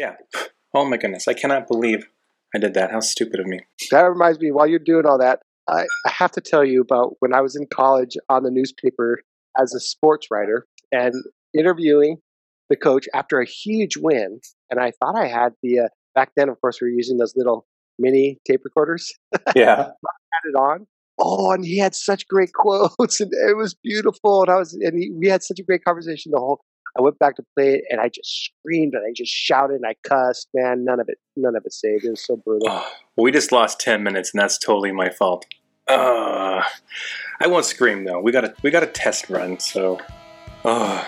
Yeah. Oh my goodness. I cannot believe I did that. How stupid of me. That reminds me, while you're doing all that, I, I have to tell you about when I was in college on the newspaper as a sports writer and interviewing the coach after a huge win. And I thought I had the, uh, back then, of course, we were using those little mini tape recorders. Yeah. had it on. Oh, and he had such great quotes, and it was beautiful. And I was, and he, we had such a great conversation. The whole, I went back to play it, and I just screamed and I just shouted and I cussed. Man, none of it, none of it saved. It was so brutal. Oh, we just lost 10 minutes, and that's totally my fault. Uh, I won't scream though. We got a we got a test run, so. Uh.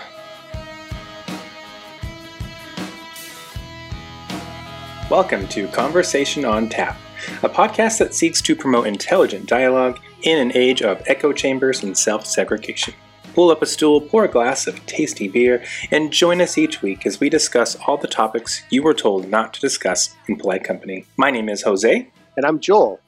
Welcome to Conversation on Tap, a podcast that seeks to promote intelligent dialogue in an age of echo chambers and self segregation. Pull up a stool, pour a glass of tasty beer, and join us each week as we discuss all the topics you were told not to discuss in polite company. My name is Jose. And I'm Joel.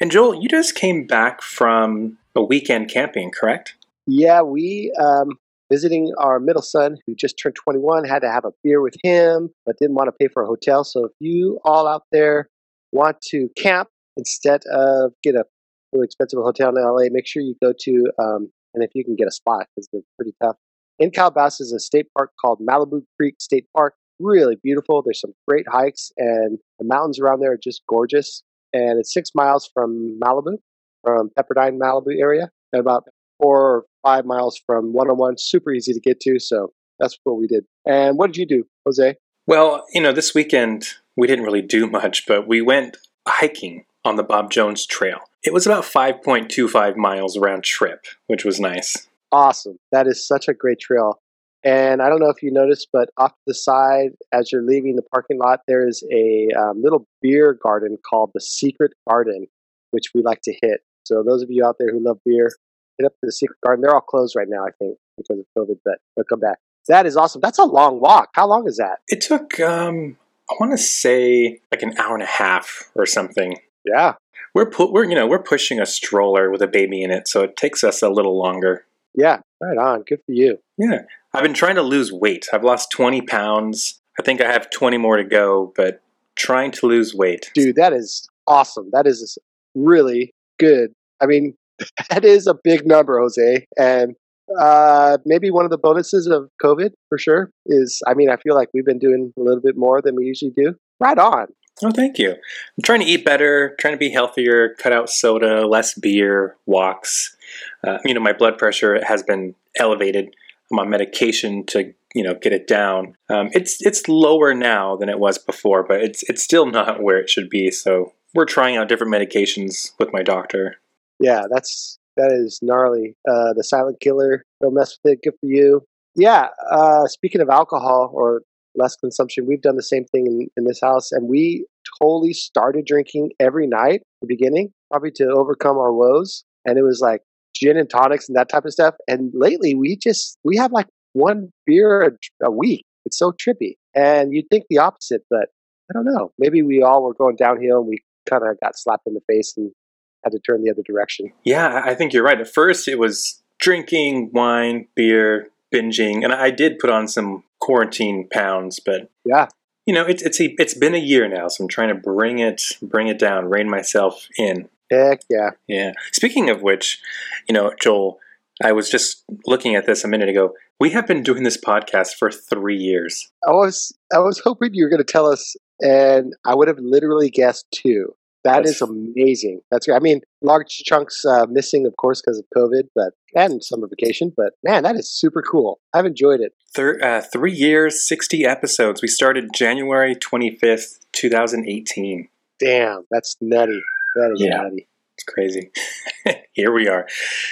And Joel, you just came back from a weekend camping, correct? Yeah, we um, visiting our middle son who just turned 21 had to have a beer with him, but didn't want to pay for a hotel. So if you all out there want to camp instead of get a really expensive hotel in LA, make sure you go to um, and if you can get a spot because they're pretty tough. In Calabasas is a state park called Malibu Creek State Park. Really beautiful. There's some great hikes, and the mountains around there are just gorgeous and it's six miles from Malibu, from Pepperdine, Malibu area, and about four or five miles from 101. Super easy to get to, so that's what we did. And what did you do, Jose? Well, you know, this weekend we didn't really do much, but we went hiking on the Bob Jones Trail. It was about 5.25 miles round trip, which was nice. Awesome. That is such a great trail. And I don't know if you noticed, but off to the side, as you're leaving the parking lot, there is a um, little beer garden called the Secret Garden, which we like to hit. So those of you out there who love beer, hit up to the Secret Garden. They're all closed right now, I think, because of COVID, but they'll come back. That is awesome. That's a long walk. How long is that? It took, um, I want to say, like an hour and a half or something. Yeah, we're pu- we're you know we're pushing a stroller with a baby in it, so it takes us a little longer. Yeah, right on. Good for you. Yeah, I've been trying to lose weight. I've lost 20 pounds. I think I have 20 more to go, but trying to lose weight. Dude, that is awesome. That is really good. I mean, that is a big number, Jose. And uh, maybe one of the bonuses of COVID for sure is, I mean, I feel like we've been doing a little bit more than we usually do. Right on. Oh, thank you. I'm trying to eat better, trying to be healthier, cut out soda, less beer, walks. Uh, you know, my blood pressure has been elevated I'm on medication to you know get it down. Um, it's it's lower now than it was before, but it's it's still not where it should be. So we're trying out different medications with my doctor. Yeah, that's that is gnarly. Uh, the silent killer. Don't mess with it. Good for you. Yeah. Uh, speaking of alcohol or less consumption, we've done the same thing in, in this house, and we totally started drinking every night the beginning, probably to overcome our woes. And it was like gin and tonics and that type of stuff. And lately, we just we have like one beer a, a week. It's so trippy, and you'd think the opposite, but I don't know. Maybe we all were going downhill, and we kind of got slapped in the face and had to turn the other direction. Yeah, I think you're right. At first, it was drinking wine, beer, binging, and I did put on some quarantine pounds, but yeah, you know, it's it's a, it's been a year now, so I'm trying to bring it bring it down, rein myself in. Heck yeah. Yeah. Speaking of which, you know, Joel, I was just looking at this a minute ago. We have been doing this podcast for three years. I was I was hoping you were going to tell us, and I would have literally guessed two. That is amazing. That's great. I mean, large chunks uh, missing, of course, because of COVID, but and summer vacation. But man, that is super cool. I've enjoyed it. Thir- uh, three years, sixty episodes. We started January twenty fifth, two thousand eighteen. Damn, that's nutty. That is yeah, nutty. It's crazy. Here we are.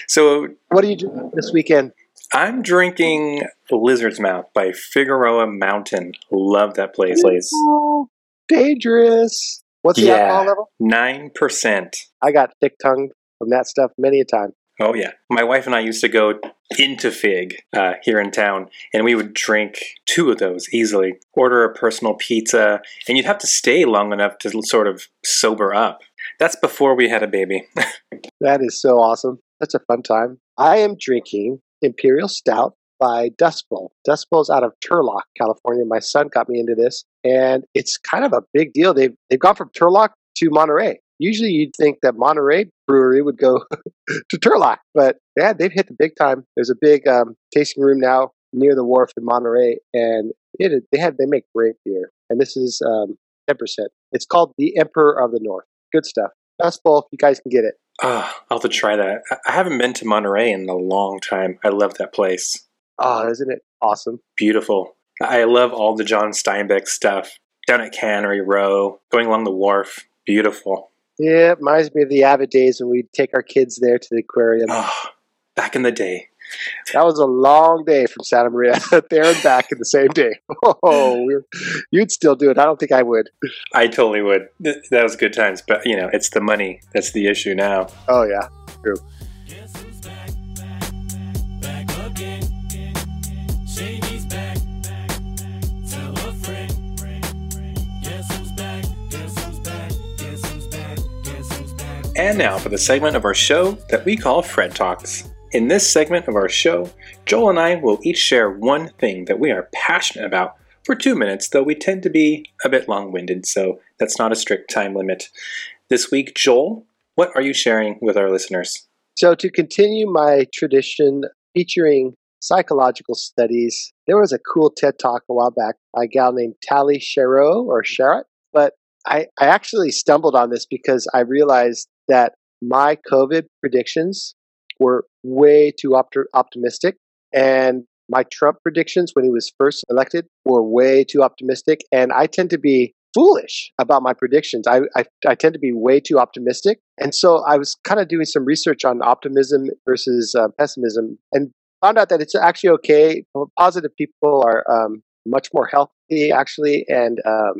So, what are you doing this weekend? I'm drinking Lizard's Mouth by Figueroa Mountain. Love that place. Oh, dangerous. What's the yeah, alcohol level? Nine percent. I got thick tongue from that stuff many a time. Oh yeah, my wife and I used to go into Fig uh, here in town, and we would drink two of those easily. Order a personal pizza, and you'd have to stay long enough to sort of sober up. That's before we had a baby. that is so awesome. That's a fun time. I am drinking Imperial Stout by Dust Bowl. Dust Bowl's out of Turlock, California. My son got me into this, and it's kind of a big deal. They've they've gone from Turlock to Monterey. Usually, you'd think that Monterey Brewery would go to Turlock, but yeah, they've hit the big time. There's a big um, tasting room now near the wharf in Monterey, and it, they have they make great beer. And this is um, 10%. It's called the Emperor of the North. Good stuff. Dust Bowl, you guys can get it. Oh, I'll have to try that. I haven't been to Monterey in a long time. I love that place. Oh, isn't it awesome? Beautiful. I love all the John Steinbeck stuff down at Cannery Row, going along the wharf. Beautiful. Yeah, it reminds me of the Avid days when we'd take our kids there to the aquarium. Oh, back in the day. That was a long day from Santa Maria there and back in the same day. Oh, you'd still do it. I don't think I would. I totally would. That was good times, but you know, it's the money that's the issue now. Oh yeah, true. And now for the segment of our show that we call Fred Talks. In this segment of our show, Joel and I will each share one thing that we are passionate about for two minutes, though we tend to be a bit long winded, so that's not a strict time limit. This week, Joel, what are you sharing with our listeners? So, to continue my tradition featuring psychological studies, there was a cool TED talk a while back by a gal named Tali Sharot or but I, I actually stumbled on this because I realized that my COVID predictions were way too opt- optimistic. And my Trump predictions when he was first elected were way too optimistic. And I tend to be foolish about my predictions. I, I, I tend to be way too optimistic. And so I was kind of doing some research on optimism versus uh, pessimism and found out that it's actually okay. Positive people are um, much more healthy, actually. And um,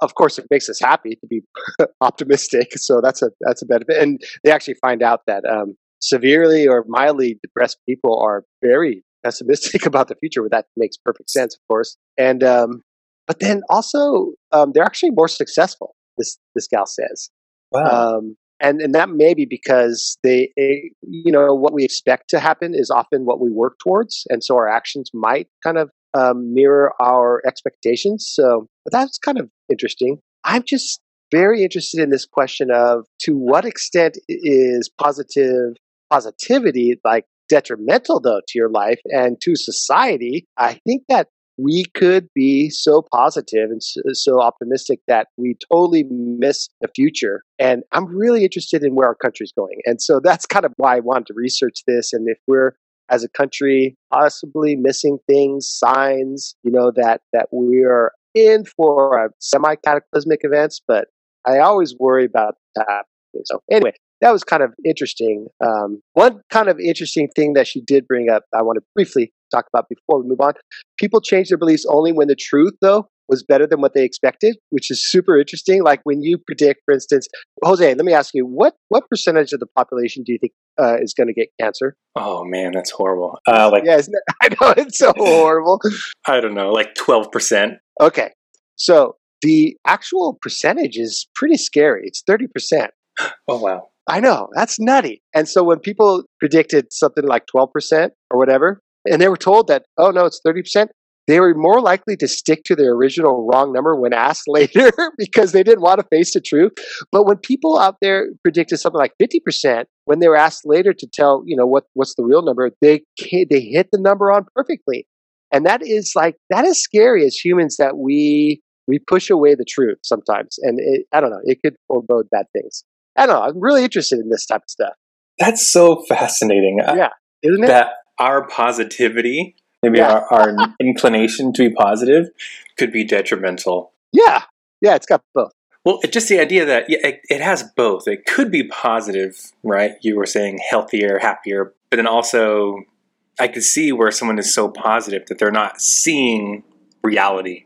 of course, it makes us happy to be optimistic. So that's a that's a benefit. And they actually find out that um, severely or mildly depressed people are very pessimistic about the future. But that makes perfect sense, of course. And um, but then also um, they're actually more successful. This this gal says. Wow. Um, and and that may be because they, eh, you know, what we expect to happen is often what we work towards, and so our actions might kind of um, mirror our expectations. So, but that's kind of interesting. I'm just very interested in this question of to what extent is positive positivity like detrimental though to your life and to society. I think that we could be so positive and so optimistic that we totally miss the future. And i'm really interested in where our country's going. And so that's kind of why i wanted to research this and if we're as a country possibly missing things signs you know that that we are in for semi cataclysmic events but i always worry about that so anyway that was kind of interesting. Um, one kind of interesting thing that she did bring up, I want to briefly talk about before we move on. People change their beliefs only when the truth, though, was better than what they expected, which is super interesting. Like when you predict, for instance, Jose, let me ask you, what what percentage of the population do you think uh, is going to get cancer? Oh man, that's horrible. Uh, like, yeah, I know it's so horrible. I don't know, like twelve percent. Okay, so the actual percentage is pretty scary. It's thirty percent. Oh wow. I know, that's nutty. And so when people predicted something like 12% or whatever, and they were told that, oh no, it's 30%, they were more likely to stick to their original wrong number when asked later because they didn't want to face the truth. But when people out there predicted something like 50%, when they were asked later to tell, you know, what, what's the real number, they, they hit the number on perfectly. And that is like, that is scary as humans that we, we push away the truth sometimes. And it, I don't know, it could forebode bad things. I don't know. I'm really interested in this type of stuff. That's so fascinating. Yeah, isn't it? That our positivity, maybe yeah. our, our inclination to be positive, could be detrimental. Yeah, yeah, it's got both. Well, just the idea that yeah, it, it has both. It could be positive, right? You were saying healthier, happier, but then also I could see where someone is so positive that they're not seeing reality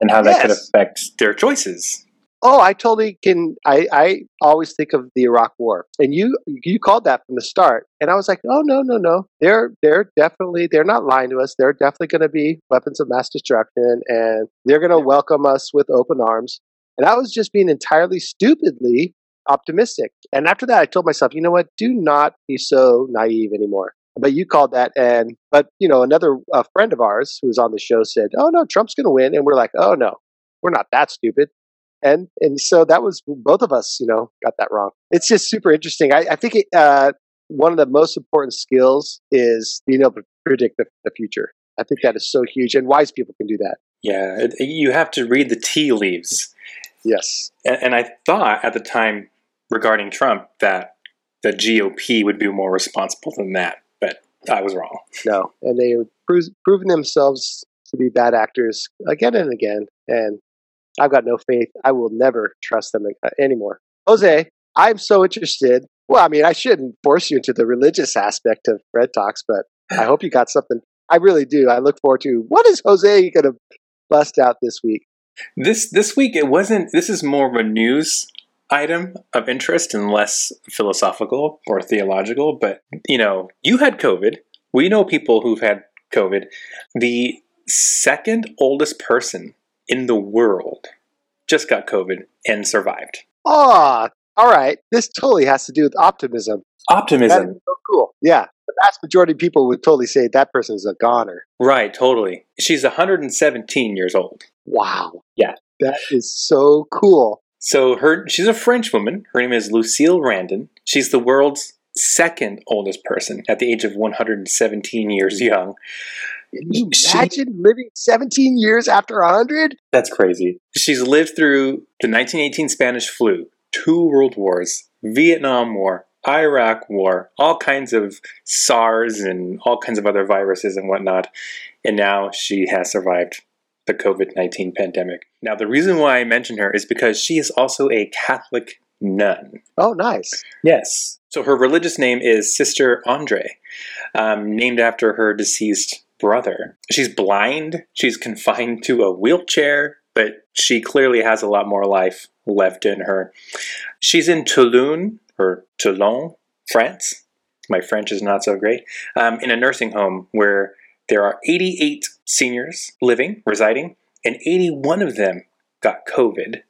and how that yes. could affect their choices. Oh, I totally can. I, I always think of the Iraq War, and you you called that from the start, and I was like, oh no no no, they're they're definitely they're not lying to us. They're definitely going to be weapons of mass destruction, and they're going to yeah. welcome us with open arms. And I was just being entirely stupidly optimistic. And after that, I told myself, you know what? Do not be so naive anymore. But you called that, and but you know another friend of ours who was on the show said, "Oh no, Trump's going to win," and we're like, "Oh no, we're not that stupid." And and so that was both of us, you know, got that wrong. It's just super interesting. I, I think it, uh, one of the most important skills is being able to predict the, the future. I think that is so huge, and wise people can do that. Yeah, you have to read the tea leaves. Yes. And, and I thought at the time regarding Trump that the GOP would be more responsible than that, but I was wrong. No, and they have pro- proven themselves to be bad actors again and again, and I've got no faith. I will never trust them anymore. Jose, I'm so interested. Well, I mean, I shouldn't force you into the religious aspect of Red Talks, but I hope you got something. I really do. I look forward to what is Jose going to bust out this week. This this week it wasn't. This is more of a news item of interest and less philosophical or theological. But you know, you had COVID. We know people who've had COVID. The second oldest person in the world just got COVID and survived. Oh, all right. This totally has to do with optimism. Optimism. so cool. Yeah. The vast majority of people would totally say that person is a goner. Right, totally. She's 117 years old. Wow. Yeah. That is so cool. So her she's a French woman. Her name is Lucille Randon. She's the world's second oldest person at the age of 117 years young. Can you imagine living 17 years after 100? That's crazy. She's lived through the 1918 Spanish flu, two world wars, Vietnam War, Iraq War, all kinds of SARS and all kinds of other viruses and whatnot. And now she has survived the COVID 19 pandemic. Now, the reason why I mention her is because she is also a Catholic nun. Oh, nice. Yes. So her religious name is Sister Andre, um, named after her deceased brother. She's blind, she's confined to a wheelchair, but she clearly has a lot more life left in her. She's in Toulon, or Toulon, France. My French is not so great. Um, in a nursing home where there are 88 seniors living, residing, and 81 of them got COVID.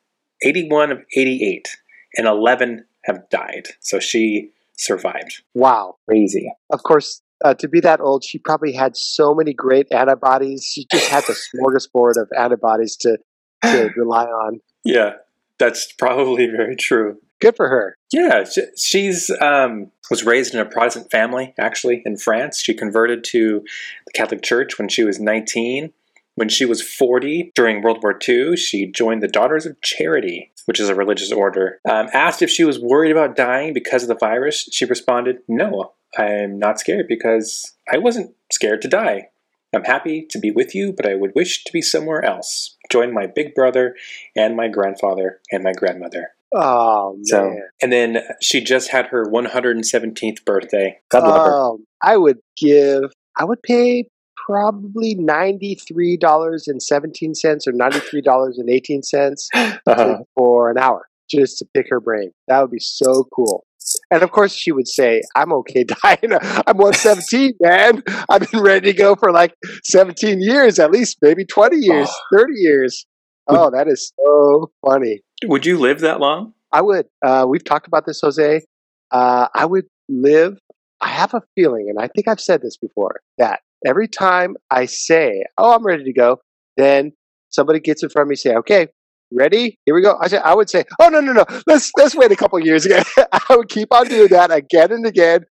81 of 88, and 11 have died. So she survived. Wow. Crazy. Of course, uh, to be that old, she probably had so many great antibodies. She just had the smorgasbord of antibodies to, to rely on. Yeah, that's probably very true. Good for her. Yeah, she's um, was raised in a Protestant family, actually, in France. She converted to the Catholic Church when she was 19. When she was 40 during World War II, she joined the Daughters of Charity, which is a religious order. Um, asked if she was worried about dying because of the virus, she responded, No, I'm not scared because I wasn't scared to die. I'm happy to be with you, but I would wish to be somewhere else. Join my big brother and my grandfather and my grandmother. Oh man! So, and then she just had her 117th birthday. God love her. Um, I would give. I would pay probably ninety three dollars and seventeen cents or ninety three dollars and eighteen cents uh-huh. for an hour just to pick her brain. That would be so cool. And of course, she would say, I'm okay dying. I'm 117, man. I've been ready to go for like 17 years, at least maybe 20 years, oh. 30 years. Oh, that is so funny. Would you live that long? I would. Uh, we've talked about this, Jose. Uh, I would live. I have a feeling, and I think I've said this before, that every time I say, Oh, I'm ready to go, then somebody gets in front of me and say, Okay, ready? Here we go. I said, I would say, oh no, no, no. Let's let's wait a couple years again. I would keep on doing that again and again.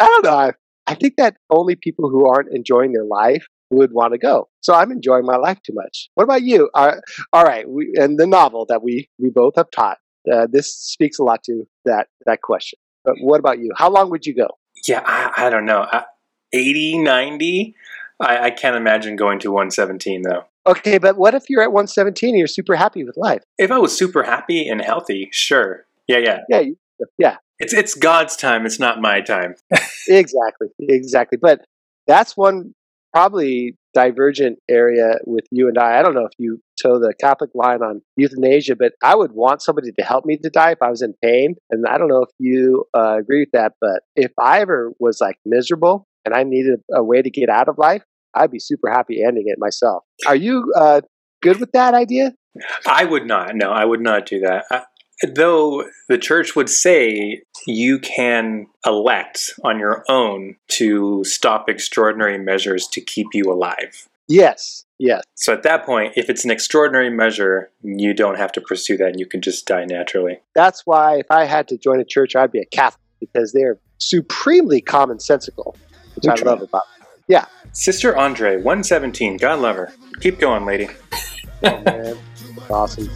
I don't know. I, I think that only people who aren't enjoying their life would want to go. So I'm enjoying my life too much. What about you? Uh, all right, we, and the novel that we we both have taught. Uh, this speaks a lot to that that question. But what about you? How long would you go? Yeah, I, I don't know. I, 80, 90? I, I can't imagine going to 117 though. Okay, but what if you're at 117 and you're super happy with life? If I was super happy and healthy, sure. Yeah, yeah. Yeah, yeah. It's it's God's time, it's not my time. exactly. Exactly. But that's one probably divergent area with you and I. I don't know if you toe the Catholic line on euthanasia, but I would want somebody to help me to die if I was in pain. And I don't know if you uh, agree with that, but if I ever was like miserable and I needed a way to get out of life, I'd be super happy ending it myself. Are you uh, good with that idea? I would not. No, I would not do that. I, Though the church would say you can elect on your own to stop extraordinary measures to keep you alive. Yes, yes. So at that point, if it's an extraordinary measure, you don't have to pursue that and you can just die naturally. That's why if I had to join a church, I'd be a Catholic because they're supremely commonsensical, which I love about them. Yeah. Sister Andre, 117. God love her. Keep going, lady. Oh, man. Awesome.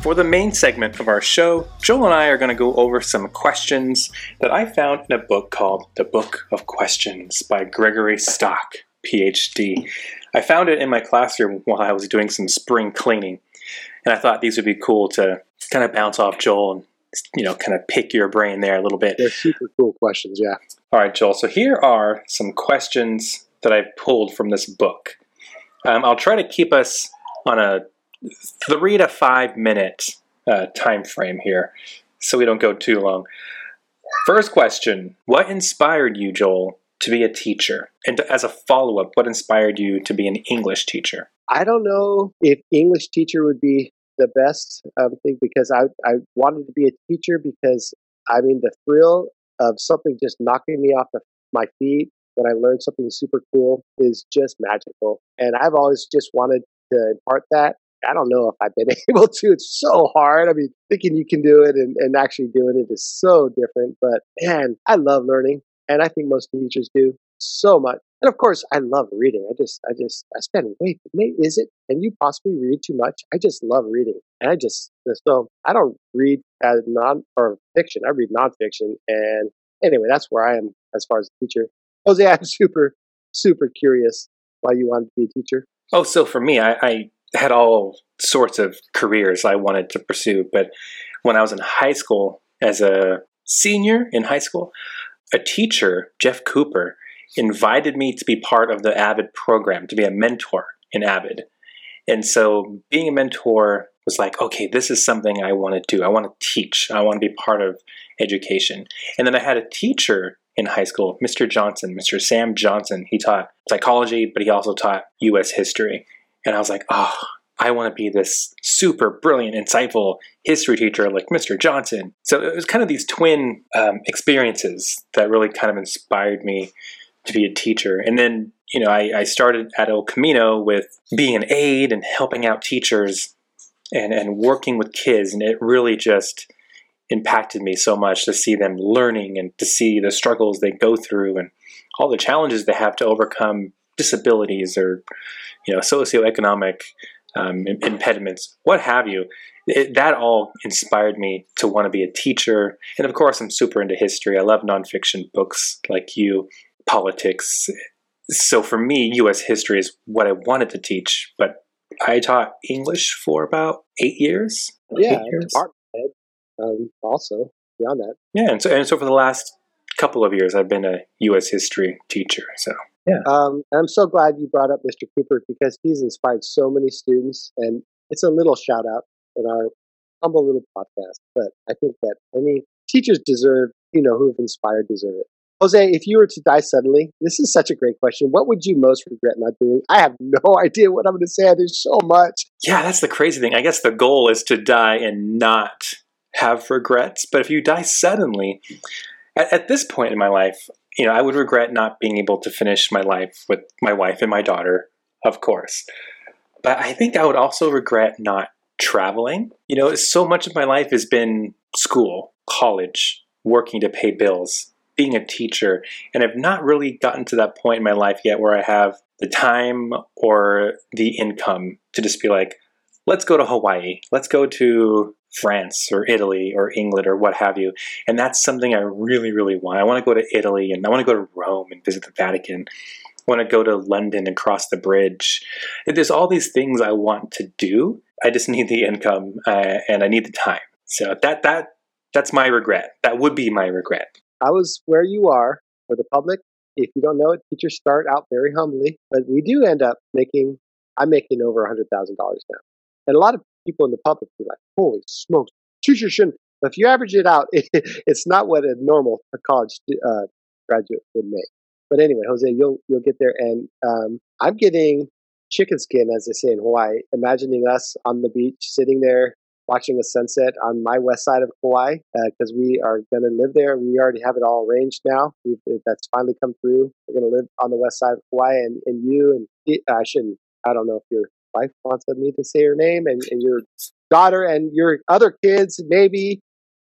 For the main segment of our show, Joel and I are going to go over some questions that I found in a book called The Book of Questions by Gregory Stock, PhD. I found it in my classroom while I was doing some spring cleaning, and I thought these would be cool to kind of bounce off Joel and you know kind of pick your brain there a little bit. They're super cool questions, yeah. All right, Joel. So here are some questions that I've pulled from this book. Um, I'll try to keep us on a three to five minute uh, time frame here, so we don't go too long. First question: What inspired you, Joel, to be a teacher? And as a follow up, what inspired you to be an English teacher? I don't know if English teacher would be the best um, thing because I, I wanted to be a teacher because I mean the thrill of something just knocking me off my feet when I learned something super cool is just magical. And I've always just wanted to impart that. I don't know if I've been able to. It's so hard. I mean, thinking you can do it and, and actually doing it is so different. But man, I love learning. And I think most teachers do so much. And of course, I love reading. I just, I just, I spend way. Is it? Can you possibly read too much? I just love reading, and I just so I don't read as non or fiction. I read nonfiction, and anyway, that's where I am as far as a teacher. Jose, I'm super, super curious why you wanted to be a teacher. Oh, so for me, I, I had all sorts of careers I wanted to pursue, but when I was in high school, as a senior in high school, a teacher, Jeff Cooper, invited me to be part of the Avid program, to be a mentor in Avid. And so being a mentor was like, okay, this is something I want to do. I want to teach. I want to be part of education. And then I had a teacher in high school, Mr. Johnson, Mr. Sam Johnson. He taught psychology, but he also taught US history. And I was like, oh, I want to be this super brilliant, insightful history teacher like Mr. Johnson. So it was kind of these twin um, experiences that really kind of inspired me to be a teacher. And then, you know, I, I started at El Camino with being an aide and helping out teachers and, and working with kids. And it really just impacted me so much to see them learning and to see the struggles they go through and all the challenges they have to overcome disabilities or, you know, socioeconomic um, impediments, what have you. It, that all inspired me to want to be a teacher. And of course, I'm super into history. I love nonfiction books like you politics. So for me, U.S. history is what I wanted to teach, but I taught English for about eight years. Yeah, Eight years. head. Um, also beyond that, Yeah, and so and so for the last couple of years, I've been a U.S. history teacher. So um, and I'm so glad you brought up Mr. Cooper because he's inspired so many students, and it's a little shout out in our humble little podcast. But I think that any teachers deserve, you know, who have inspired deserve it. Jose, if you were to die suddenly, this is such a great question. What would you most regret not doing? I have no idea what I'm going to say. There's so much. yeah, that's the crazy thing. I guess the goal is to die and not have regrets. But if you die suddenly, at, at this point in my life, you know, I would regret not being able to finish my life with my wife and my daughter, of course. But I think I would also regret not traveling. You know, so much of my life has been school, college, working to pay bills, being a teacher, and I've not really gotten to that point in my life yet where I have the time or the income to just be like, let's go to Hawaii, let's go to France or Italy or England or what have you. And that's something I really, really want. I want to go to Italy and I want to go to Rome and visit the Vatican. I want to go to London and cross the bridge. There's all these things I want to do. I just need the income uh, and I need the time. So that that that's my regret. That would be my regret. I was where you are for the public. If you don't know it, teachers start out very humbly, but we do end up making. I'm making over a hundred thousand dollars now, and a lot of people in the public be like, "Holy smokes, teacher shouldn't. If you average it out, it's not what a normal college uh, graduate would make. But anyway, Jose, you'll you'll get there, and um, I'm getting chicken skin, as they say in Hawaii. Imagining us on the beach, sitting there watching a sunset on my west side of Kauai because uh, we are going to live there. We already have it all arranged now. We've, that's finally come through. We're going to live on the west side of Hawaii, and, and you and I shouldn't. I don't know if your wife wants me to say her name, and, and your daughter and your other kids, maybe.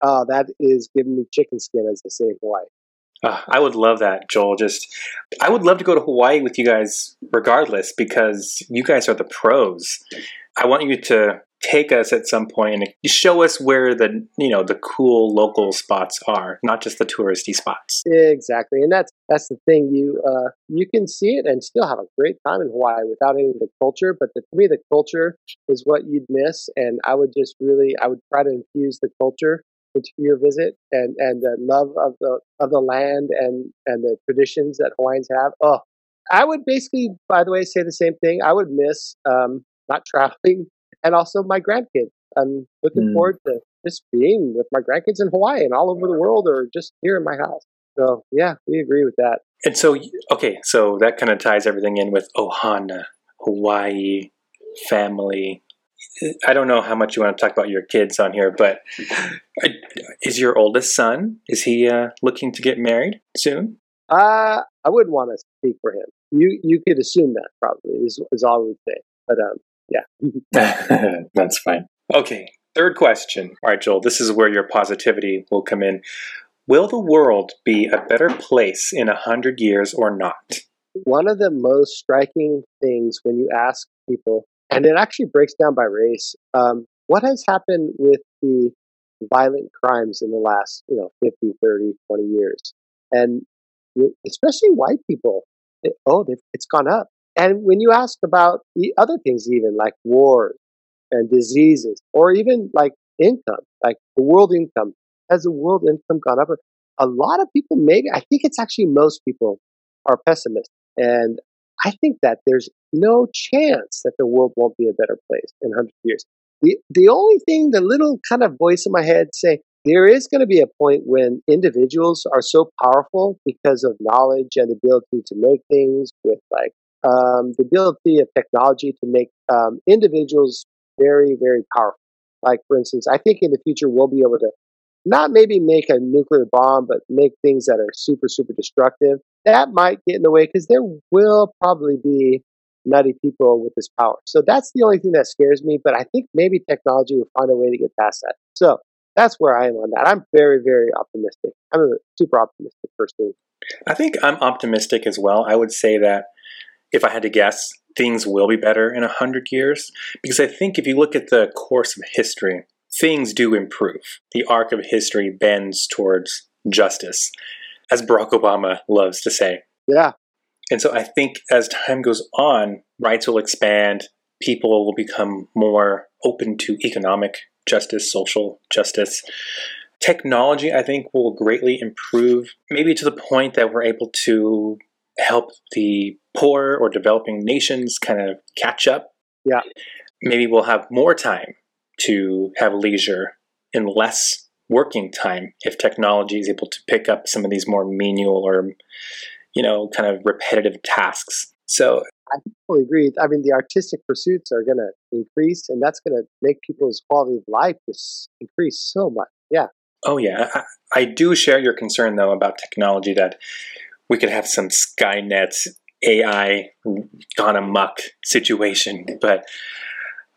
Uh, that is giving me chicken skin, as they say in Hawaii. Uh, I would love that, Joel. Just, I would love to go to Hawaii with you guys, regardless, because you guys are the pros. I want you to take us at some point and show us where the you know the cool local spots are, not just the touristy spots. Exactly, and that's that's the thing. You uh, you can see it and still have a great time in Hawaii without any of the culture. But the, to me, the culture is what you'd miss, and I would just really I would try to infuse the culture into your visit and and the love of the of the land and and the traditions that Hawaiians have. Oh, I would basically, by the way, say the same thing. I would miss um, not traveling and also my grandkids. I'm looking mm. forward to just being with my grandkids in Hawaii and all over the world or just here in my house. So yeah, we agree with that. And so okay, so that kind of ties everything in with Ohana, Hawaii, family. I don't know how much you want to talk about your kids on here, but is your oldest son is he uh, looking to get married soon? Uh, I wouldn't want to speak for him. You you could assume that probably is, is all I would say. But um, yeah. That's fine. Okay. Third question. All right, Joel, this is where your positivity will come in. Will the world be a better place in a hundred years or not? One of the most striking things when you ask people, and it actually breaks down by race, um, what has happened with the violent crimes in the last, you know, 50, 30, 20 years? And especially white people, it, oh, it's gone up. And when you ask about the other things, even like wars and diseases, or even like income, like the world income, has the world income gone up? A lot of people, maybe, I think it's actually most people are pessimists. And I think that there's no chance that the world won't be a better place in 100 years. The, the only thing, the little kind of voice in my head say, there is going to be a point when individuals are so powerful because of knowledge and ability to make things with like um, the ability of technology to make um, individuals very, very powerful. Like, for instance, I think in the future we'll be able to not maybe make a nuclear bomb, but make things that are super, super destructive. That might get in the way because there will probably be nutty people with this power. So that's the only thing that scares me. But I think maybe technology will find a way to get past that. So that's where I am on that. I'm very, very optimistic. I'm a super optimistic person. I think I'm optimistic as well. I would say that if I had to guess, things will be better in a hundred years. Because I think if you look at the course of history, things do improve. The arc of history bends towards justice, as Barack Obama loves to say. Yeah. And so I think as time goes on, rights will expand, people will become more open to economic justice, social justice. Technology, I think, will greatly improve, maybe to the point that we're able to help the poor or developing nations kind of catch up. Yeah. Maybe we'll have more time to have leisure and less working time if technology is able to pick up some of these more menial or you know kind of repetitive tasks. So i totally agree. I mean the artistic pursuits are going to increase and that's going to make people's quality of life just increase so much. Yeah. Oh yeah. I, I do share your concern though about technology that we could have some Skynet AI gone amok situation. But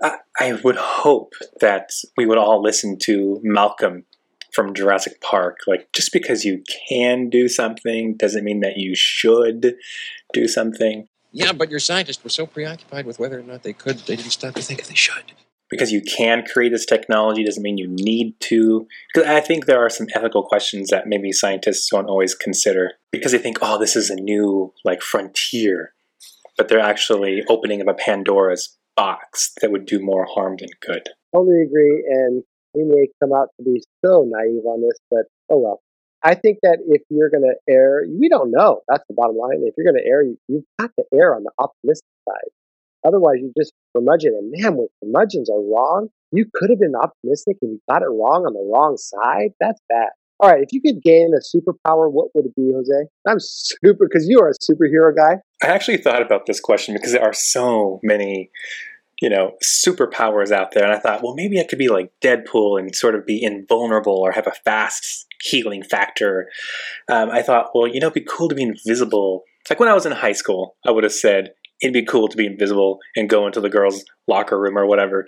I, I would hope that we would all listen to Malcolm from Jurassic Park. Like, just because you can do something doesn't mean that you should do something. Yeah, but your scientists were so preoccupied with whether or not they could, they didn't stop to think if they should because you can create this technology doesn't mean you need to. Because I think there are some ethical questions that maybe scientists don't always consider because they think, oh, this is a new like frontier, but they're actually opening up a Pandora's box that would do more harm than good. Totally agree, and we may come out to be so naive on this, but oh well. I think that if you're going to err, we don't know. That's the bottom line. If you're going to err, you, you've got to err on the optimistic side Otherwise, you just curmudgeon. And man, when curmudgeons are wrong, you could have been optimistic and you got it wrong on the wrong side. That's bad. All right, if you could gain a superpower, what would it be, Jose? I'm super because you are a superhero guy. I actually thought about this question because there are so many, you know, superpowers out there. And I thought, well, maybe I could be like Deadpool and sort of be invulnerable or have a fast healing factor. Um, I thought, well, you know, it'd be cool to be invisible. Like when I was in high school, I would have said, it'd be cool to be invisible and go into the girls' locker room or whatever.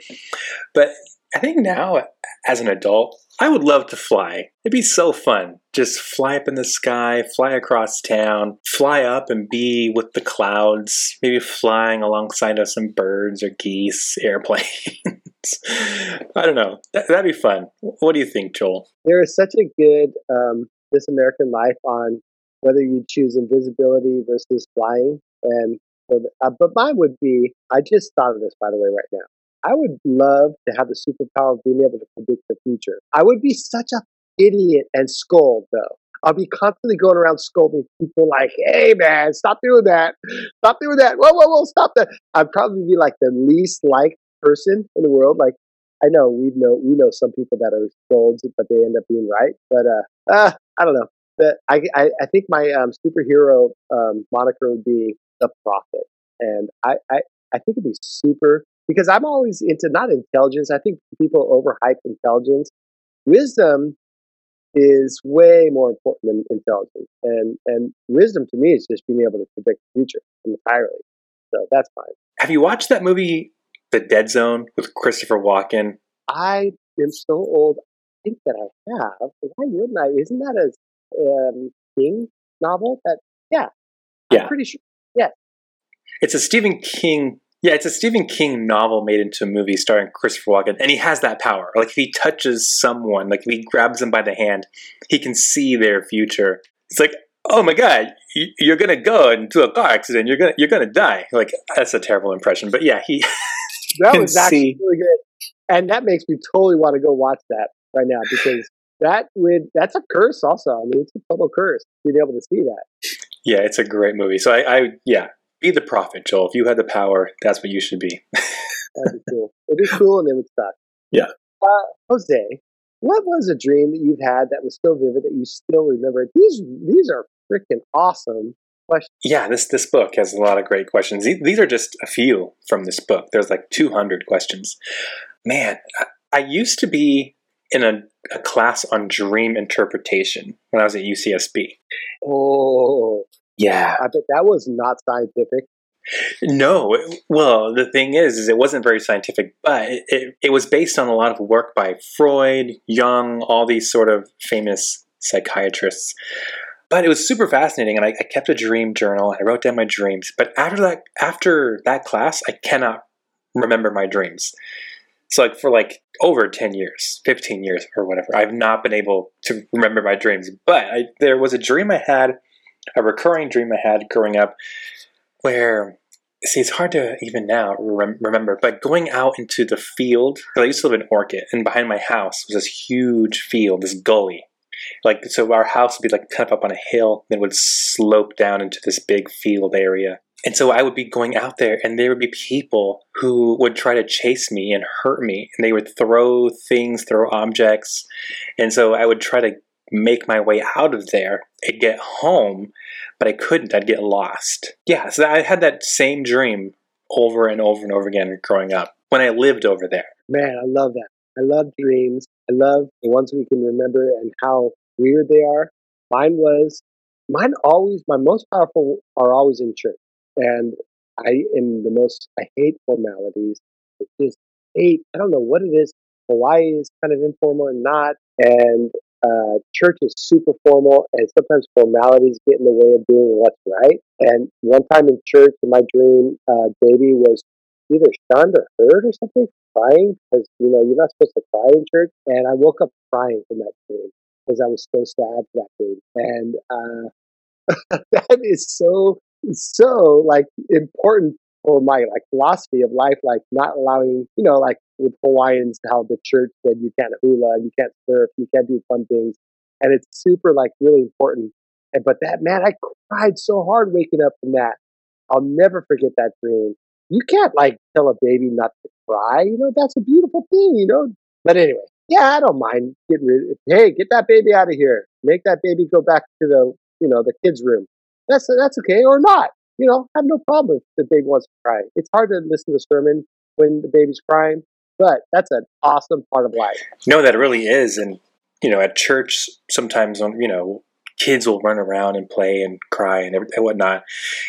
But I think now, as an adult, I would love to fly. It'd be so fun. Just fly up in the sky, fly across town, fly up and be with the clouds, maybe flying alongside of some birds or geese, airplanes. I don't know. That, would be fun. What do you think, Joel? There is such a good um, This American Life on whether you choose invisibility versus flying. And uh, but mine would be I just thought of this, by the way, right now. I would love to have the superpower of being able to predict the future. I would be such a idiot and scold though. I'll be constantly going around scolding people like, "Hey man, stop doing that! Stop doing that! Whoa, whoa, whoa, stop that!" I'd probably be like the least liked person in the world. Like, I know we know we know some people that are scolds, but they end up being right. But uh, uh I don't know. But I, I, I think my um, superhero um, moniker would be the prophet, and I, I, I think it'd be super because I'm always into not intelligence. I think people overhype intelligence. Wisdom is way more important than intelligence, and and wisdom to me is just being able to predict the future entirely. So that's fine. Have you watched that movie, The Dead Zone, with Christopher Walken? I am so old. I think that I have. Why wouldn't I? Isn't that a um, King novel? That yeah, yeah, I'm pretty sure. Yeah, it's a Stephen King yeah, it's a Stephen King novel made into a movie starring Christopher Walken, and he has that power. Like if he touches someone, like if he grabs them by the hand, he can see their future. It's like, oh my god, you're gonna go into a car accident. You're gonna you're gonna die. Like that's a terrible impression, but yeah, he. that was actually see. really good, and that makes me totally want to go watch that right now because that would that's a curse. Also, I mean, it's a total curse being able to see that. Yeah, it's a great movie. So I, I yeah, be the prophet, Joel. If you had the power, that's what you should be. That'd be cool. It'd be cool and it would suck. Yeah. Uh, Jose, what was a dream that you've had that was so vivid that you still remember? These these are freaking awesome questions. Yeah, this this book has a lot of great questions. These are just a few from this book. There's like 200 questions. Man, I used to be in a, a class on dream interpretation when I was at UCSB. Oh, yeah. I bet that was not scientific. No, well, the thing is, is it wasn't very scientific, but it, it, it, was based on a lot of work by Freud, Jung, all these sort of famous psychiatrists. But it was super fascinating, and I, I kept a dream journal. I wrote down my dreams. But after that, after that class, I cannot remember my dreams. So, like for like over ten years, fifteen years, or whatever, I've not been able to remember my dreams. But I, there was a dream I had a recurring dream I had growing up where see it's hard to even now rem- remember but going out into the field i used to live in Orcutt and behind my house was this huge field this gully like so our house would be like kind of up on a hill and it would slope down into this big field area and so i would be going out there and there would be people who would try to chase me and hurt me and they would throw things throw objects and so i would try to make my way out of there and get home, but I couldn't. I'd get lost. Yeah, so I had that same dream over and over and over again growing up when I lived over there. Man, I love that. I love dreams. I love the ones we can remember and how weird they are. Mine was, mine always, my most powerful are always in church. And I am the most, I hate formalities. I just hate, I don't know what it is. Hawaii is kind of informal and not. And uh, church is super formal, and sometimes formalities get in the way of doing what's right. And one time in church, in my dream, uh, baby was either stunned or hurt or something, crying because you know you're not supposed to cry in church. And I woke up crying from that dream because I was so sad for that baby. And uh, that is so so like important for my like philosophy of life, like not allowing, you know, like with Hawaiians, how the church said you can't hula, you can't surf, you can't do fun things, and it's super like really important. And but that man, I cried so hard waking up from that. I'll never forget that dream. you can't like tell a baby not to cry. You know, that's a beautiful thing. You know. But anyway, yeah, I don't mind getting rid. Hey, get that baby out of here. Make that baby go back to the you know the kids' room. That's that's okay or not. You know, I have no problem if the baby wants to cry. It's hard to listen to the sermon when the baby's crying, but that's an awesome part of life. No, that really is. And, you know, at church, sometimes, you know, kids will run around and play and cry and, and whatnot.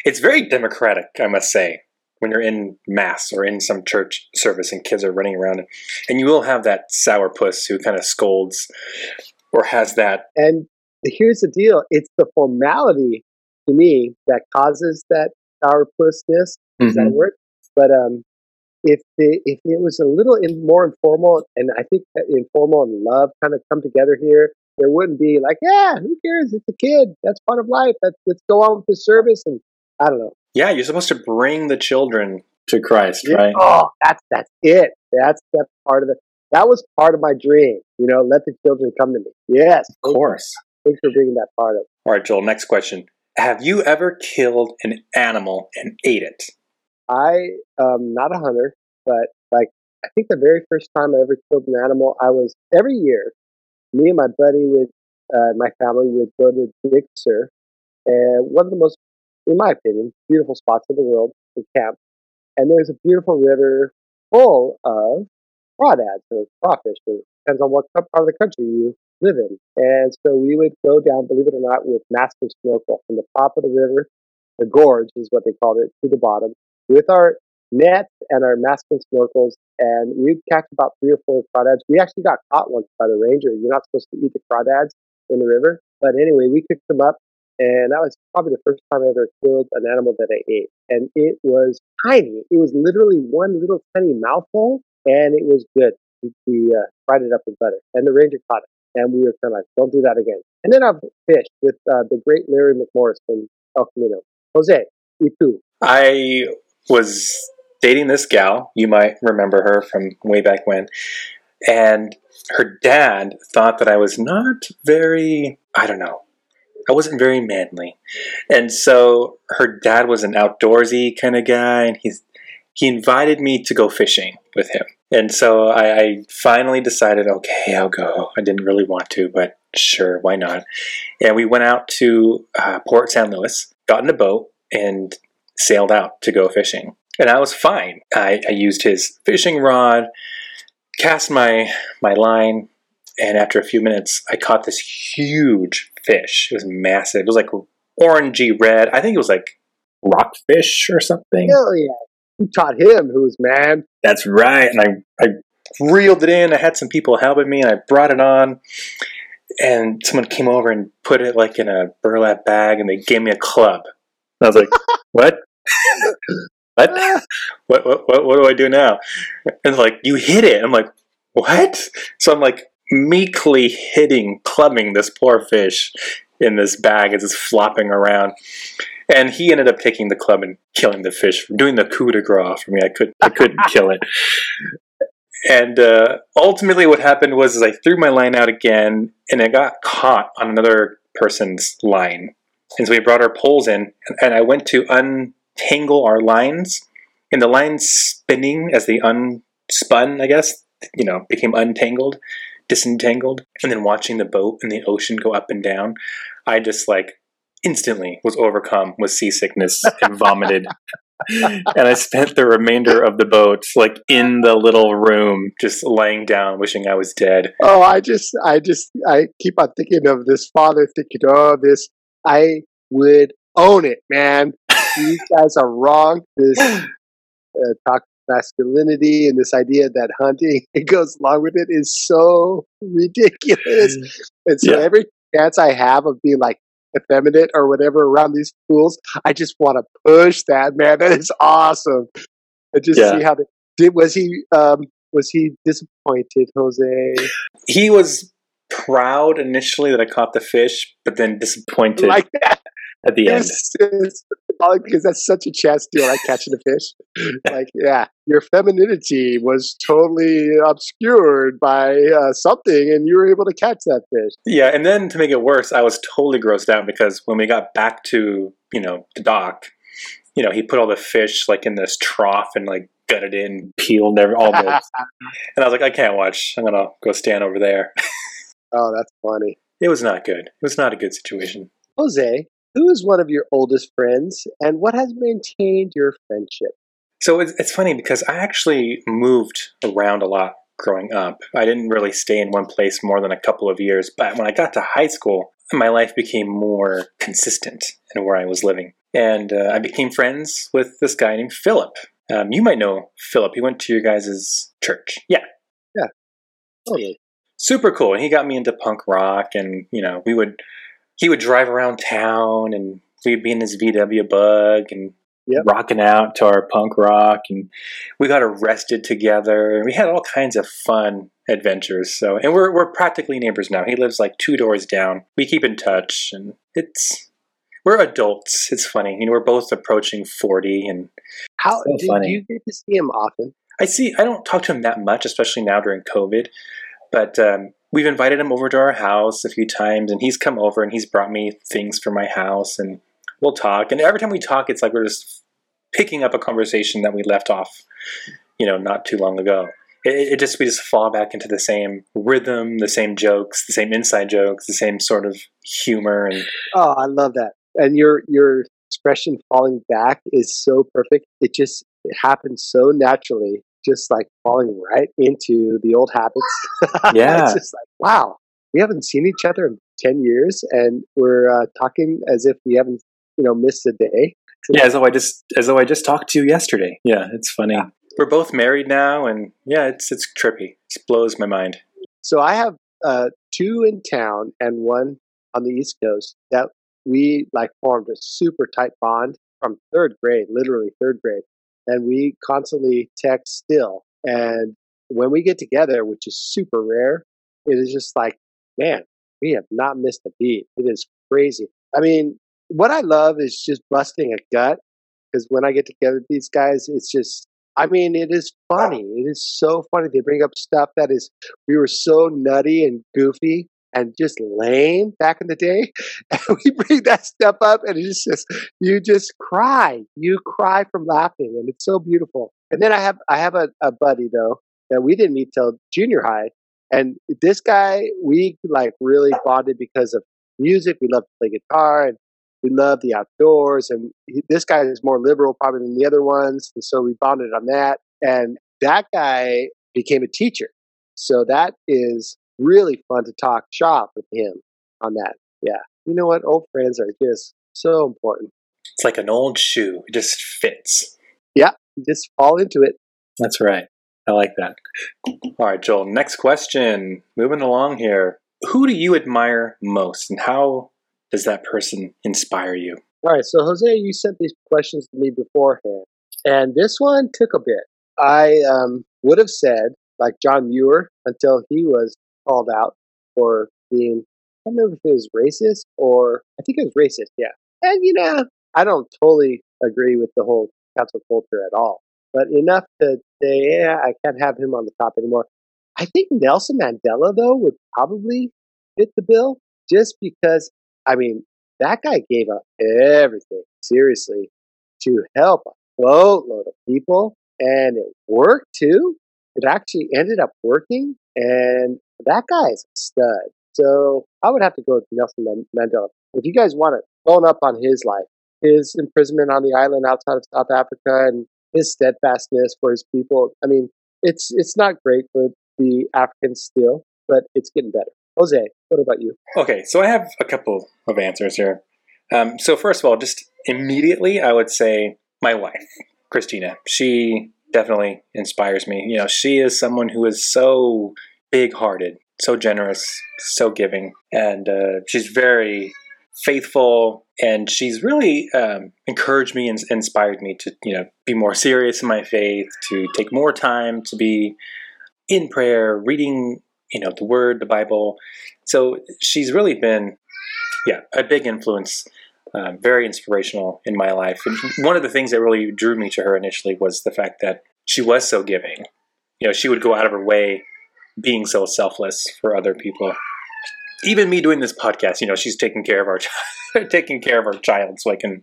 It's very democratic, I must say, when you're in mass or in some church service and kids are running around. And you will have that sourpuss who kind of scolds or has that. And here's the deal: it's the formality to me that causes that sourpussness. Is that a word? But um, if the, if it was a little in, more informal, and I think that informal and love kind of come together here, there wouldn't be like, yeah, who cares? It's a kid. That's part of life. Let's let's go on with the service. And I don't know. Yeah, you're supposed to bring the children to Christ, right? Oh, that's that's it. That's that part of it. That was part of my dream. You know, let the children come to me. Yes, Of course. Thanks for bringing that part up. All right, Joel, next question. Have you ever killed an animal and ate it? I um not a hunter, but like I think the very first time I ever killed an animal, I was every year. Me and my buddy would, uh, my family would go to Sur, and one of the most, in my opinion, beautiful spots in the world to camp. And there's a beautiful river full of crawdads or crawfish, or depends on what part of the country you live in. And so we would go down, believe it or not, with master snorkel from the top of the river, the gorge is what they called it, to the bottom, with our nets and our masking snorkels, and we'd catch about three or four crawdads. We actually got caught once by the ranger. You're not supposed to eat the crawdads in the river, but anyway, we picked them up, and that was probably the first time I ever killed an animal that I ate. And it was tiny. It was literally one little tiny mouthful, and it was good. We, we uh, fried it up in butter, and the ranger caught it, and we were kind of like, "Don't do that again." And then I've fished with uh, the great Larry McMorris from El Camino. Jose, you too. I was dating this gal. You might remember her from way back when. And her dad thought that I was not very, I don't know, I wasn't very manly. And so her dad was an outdoorsy kind of guy, and he's he invited me to go fishing with him. And so I, I finally decided, okay, I'll go. I didn't really want to, but sure, why not? And we went out to uh, Port San Luis, got in a boat, and sailed out to go fishing. And I was fine. I, I used his fishing rod, cast my my line, and after a few minutes, I caught this huge fish. It was massive. It was like orangey red. I think it was like rockfish or something. Hell yeah. You taught him who's man. That's right. And I, I reeled it in. I had some people helping me, and I brought it on. And someone came over and put it like in a burlap bag, and they gave me a club. And I was like, "What? what? Ah. what? What? What? What do I do now?" And like, "You hit it." I'm like, "What?" So I'm like meekly hitting, clubbing this poor fish in this bag as it's flopping around. And he ended up taking the club and killing the fish, doing the coup de grace for me. I could I couldn't kill it. And uh, ultimately, what happened was is I threw my line out again, and it got caught on another person's line. And so we brought our poles in, and I went to untangle our lines, and the lines spinning as they unspun, I guess, you know, became untangled, disentangled, and then watching the boat and the ocean go up and down, I just like instantly was overcome with seasickness and vomited. and I spent the remainder of the boat like in the little room, just laying down, wishing I was dead. Oh, I just, I just, I keep on thinking of this father thinking, oh, this, I would own it, man. These guys are wrong. This uh, toxic masculinity and this idea that hunting it goes along with it is so ridiculous. And so Yeah. every chance I have of being like effeminate or whatever around these fools, I just want to push that, man. That is awesome. And just Yeah. see how they did. Was he, um, was he disappointed, Jose? He was proud initially that I caught the fish, but then disappointed Like that. At the end. It's, it's symbolic because that's such a chance deal, like catching a fish. like, yeah, your femininity was totally obscured by uh, something, and you were able to catch that fish. Yeah, and then to make it worse, I was totally grossed out because when we got back to you know the dock, you know, he put all the fish like in this trough and like gutted in, peeled every, all the. and I was like, I can't watch. I'm gonna go stand over there. oh, that's funny. It was not good. It was not a good situation. Jose, who is one of your oldest friends, and what has maintained your friendship? So it's, it's funny because I actually moved around a lot growing up. I didn't really stay in one place more than a couple of years, but when I got to high school, my life became more consistent in where I was living. And uh, I became friends with this guy named Philip. Um, you might know Philip. He went to your guys' church. Yeah. Yeah. Totally. Super cool. And he got me into punk rock and, you know, we would he would drive around town and we'd be in his VW bug and Yep. rocking out to our punk rock and we got arrested together and we had all kinds of fun adventures so and we're, we're practically neighbors now he lives like two doors down we keep in touch and it's we're adults it's funny you know we're both approaching 40 and How So do, do you get to see him often? I see. I don't talk to him that much, especially now during COVID. But um, we've invited him over to our house a few times, and he's come over and he's brought me things for my house, and we'll talk. And every time we talk, it's like we're just picking up a conversation that we left off, you know, not too long ago. It, it just we just fall back into the same rhythm, the same jokes, the same inside jokes, the same sort of humor, and Oh, I love that. And your your expression falling back is so perfect. It just it happens so naturally, just like falling right into the old habits. Yeah. it's just like wow, we haven't seen each other in ten years, and we're uh, talking as if we haven't, you know, missed a day. yeah, as though I just as though I just talked to you yesterday. Yeah, it's funny. Yeah. We're both married now, and yeah, it's it's trippy. It blows my mind. So I have uh, two in town and one on the East Coast that we like formed a super tight bond from third grade, literally third grade, and we constantly text still. And when we get together, which is super rare, it is just like, man, we have not missed a beat. It is crazy. I mean, what I love is just busting a gut because when I get together with these guys, it's just, I mean, it is funny. It is so funny. They bring up stuff that is we were so nutty and goofy and just lame back in the day. And we bring that stuff up and it's just you just cry. You cry from laughing and it's so beautiful. And then I have I have a, a buddy though that we didn't meet till junior high. And this guy we like really bonded because of music. We love to play guitar and we love the outdoors and he, this guy is more liberal probably than the other ones and so we bonded on that and that guy became a teacher so that is really fun to talk shop with him on that. Yeah. You know what? Old friends are just so important. It's like an old shoe; it just fits. Yeah. You just fall into it. That's right. I like that. All right, Joel. Next question. Moving along here. Who do you admire most, and how does that person inspire you? All right. So, Jose, you sent these questions to me beforehand, and this one took a bit. I um, would have said, like John Muir, until he was called out for being, I don't remember if it was racist or I think it was racist. Yeah. And, you know, I don't totally agree with the whole cancel culture at all, but enough to say, yeah, I can't have him on the top anymore. I think Nelson Mandela, though, would probably fit the bill just because, I mean, that guy gave up everything, seriously, to help a boatload of people. And it worked too. It actually ended up working. And that guy's a stud. So I would have to go with Nelson Mandela. If you guys want to bone up on his life, his imprisonment on the island outside of South Africa and his steadfastness for his people. I mean, it's it's not great for the Africans still, but it's getting better. Jose, what about you? Okay, so I have a couple of answers here. Um, so first of all, just immediately, I would say my wife, Christina. She definitely inspires me. You know, she is someone who is so big-hearted, so generous, so giving, and uh, she's very faithful. And she's really um, encouraged me and inspired me to, you know, be more serious in my faith, to take more time to be in prayer, reading, you know, the Word, the Bible. So she's really been, yeah, a big influence, uh, very inspirational in my life. And one of the things that really drew me to her initially was the fact that she was so giving. You know, she would go out of her way being so selfless for other people. Even me doing this podcast, you know, she's taking care of our child, taking care of our child, so I can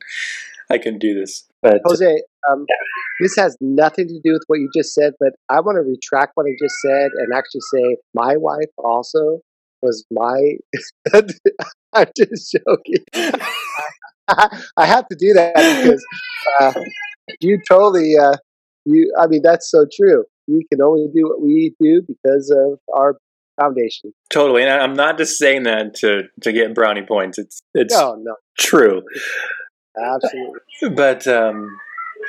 I can do this. But Jose, um, this has nothing to do with what you just said, but I want to retract what I just said and actually say my wife also was my. I'm just joking. I have to do that because uh, you totally. Uh, you, I mean, that's so true. We can only do what we do because of our foundation. totally, and I'm not just saying that to to get brownie points. It's it's No, no, true. absolutely. But um,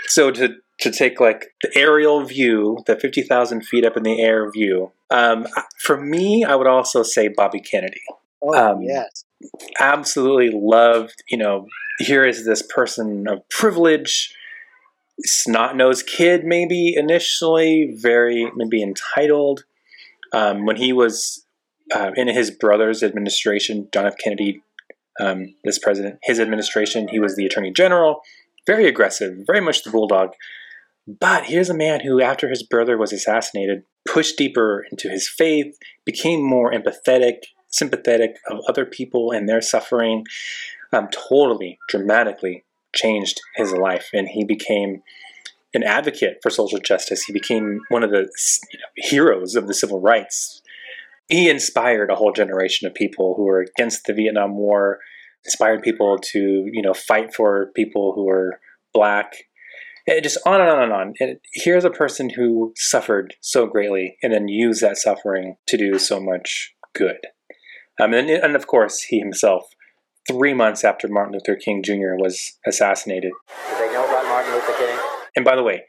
so to to take like the aerial view, the fifty thousand feet up in the air view. Um, for me, I would also say Bobby Kennedy. Oh, Um, yes. Absolutely loved. You know, here is this person of privilege, snot nosed kid, maybe initially very maybe entitled. Um, when he was uh, in his brother's administration, John F. Kennedy, um, this president, his administration, he was the attorney general, very aggressive, very much the bulldog. But here's a man who, after his brother was assassinated, pushed deeper into his faith, became more empathetic, sympathetic of other people and their suffering, um, totally, dramatically changed his life. And he became an advocate for social justice. He became one of the you know, heroes of the civil rights. He inspired a whole generation of people who were against the Vietnam War, inspired people to, you know, fight for people who were black, and just on and on and on. And here's a person who suffered so greatly and then used that suffering to do so much good. Um, and, and of course, he himself, three months after Martin Luther King Jr. was assassinated. Did they know about Martin Luther King? And by the way,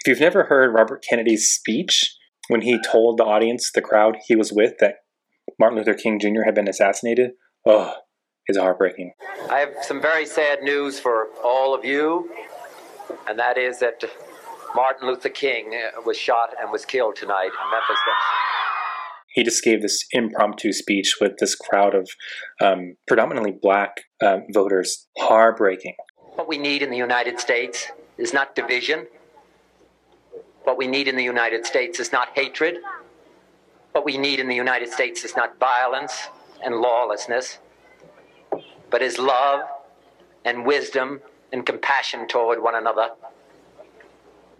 if you've never heard Robert Kennedy's speech when he told the audience, the crowd he was with, that Martin Luther King Jr. had been assassinated, oh, it's heartbreaking. I have some very sad news for all of you, and that is that Martin Luther King uh, was shot and was killed tonight in Memphis. He just gave this impromptu speech with this crowd of um, predominantly black uh, voters. Heartbreaking. What we need in the United States is not division. What we need in the United States is not hatred. What we need in the United States is not violence and lawlessness, but is love and wisdom and compassion toward one another.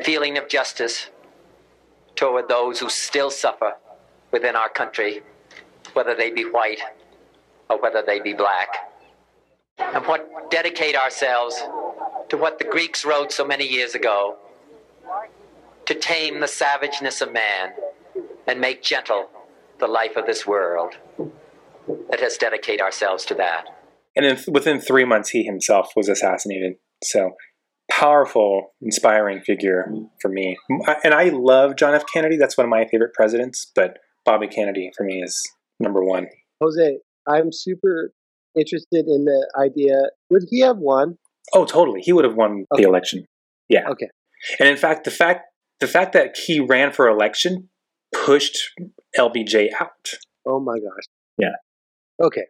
Feeling of justice toward those who still suffer within our country, whether they be white or whether they be black. And what dedicate ourselves to what the Greeks wrote so many years ago to tame the savageness of man and make gentle the life of this world. Let us dedicate ourselves to that. And within three months, he himself was assassinated. So powerful, inspiring figure for me. And I love John F. Kennedy. That's one of my favorite presidents. But Bobby Kennedy for me is number one. Jose, I'm super interested in the idea. Would he have won? Oh, totally. He would have won Okay. the election. Yeah. Okay. And in fact, the fact the fact that he ran for election pushed LBJ out. Oh my gosh. Yeah. Okay.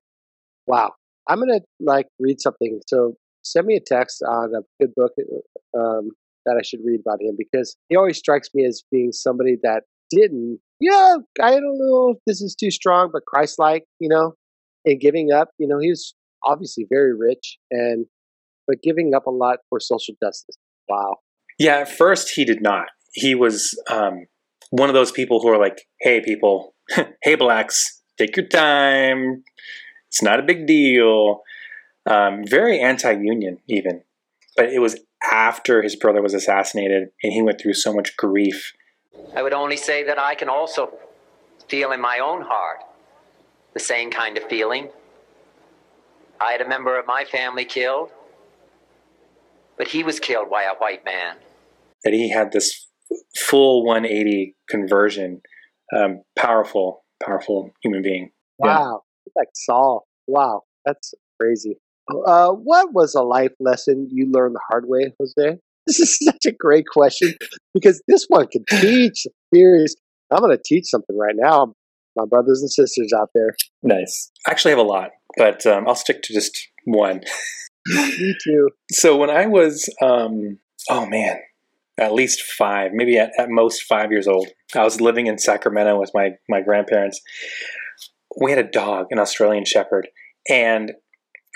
Wow. I'm gonna like read something. So send me a text on a good book um, that I should read about him because he always strikes me as being somebody that didn't. Yeah, I don't know if this is too strong, but Christ-like, you know, and giving up. You know, he was obviously very rich and but giving up a lot for social justice. Wow. Yeah, at first he did not. He was um, one of those people who are like, "Hey, people, hey, blacks, take your time. It's not a big deal." Um, very anti-union, even. But it was after his brother was assassinated, and he went through so much grief. I would only say that I can also feel in my own heart the same kind of feeling. I had a member of my family killed, but he was killed by a white man. That he had this full 180 conversion. Um, powerful, powerful human being. Yeah. Wow. Like Saul. Wow. That's crazy. Uh, what was a life lesson you learned the hard way, Jose? This is such a great question because this one can teach serious. I'm going to teach something right now, my brothers and sisters out there. Nice. I actually have a lot, but um, I'll stick to just one. Me too. So when I was, um, oh man, at least five, maybe at, at most five years old, I was living in Sacramento with my, my grandparents. We had a dog, an Australian Shepherd, and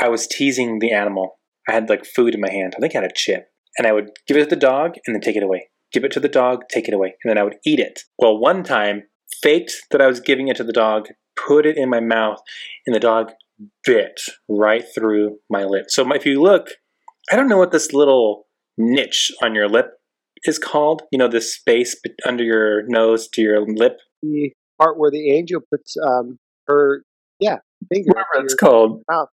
I was teasing the animal. I had like food in my hand. I think I had a chip. And I would give it to the dog and then take it away. Give it to the dog, take it away. And then I would eat it. Well, one time, faked that I was giving it to the dog, put it in my mouth, and the dog bit right through my lip. So if you look, I don't know what this little niche on your lip is called. You know, this space under your nose to your lip. The part where the angel puts um, her, yeah, finger. Whatever it's called. mouth.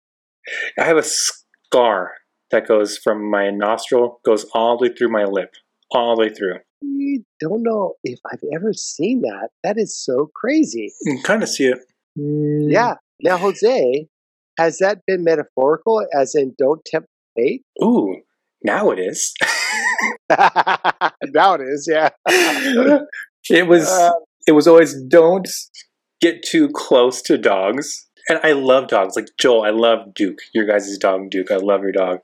I have a scar that goes from my nostril, goes all the way through my lip, all the way through. I don't know if I've ever seen that. That is so crazy. You can kind of see it. Yeah. Now, Jose, has that been metaphorical, as in don't tempt fate? Ooh, now it is. now it is, yeah. it was. Uh, it was always don't get too close to dogs. And I love dogs. Like Joel, I love Duke, your guys' dog Duke. I love your dog.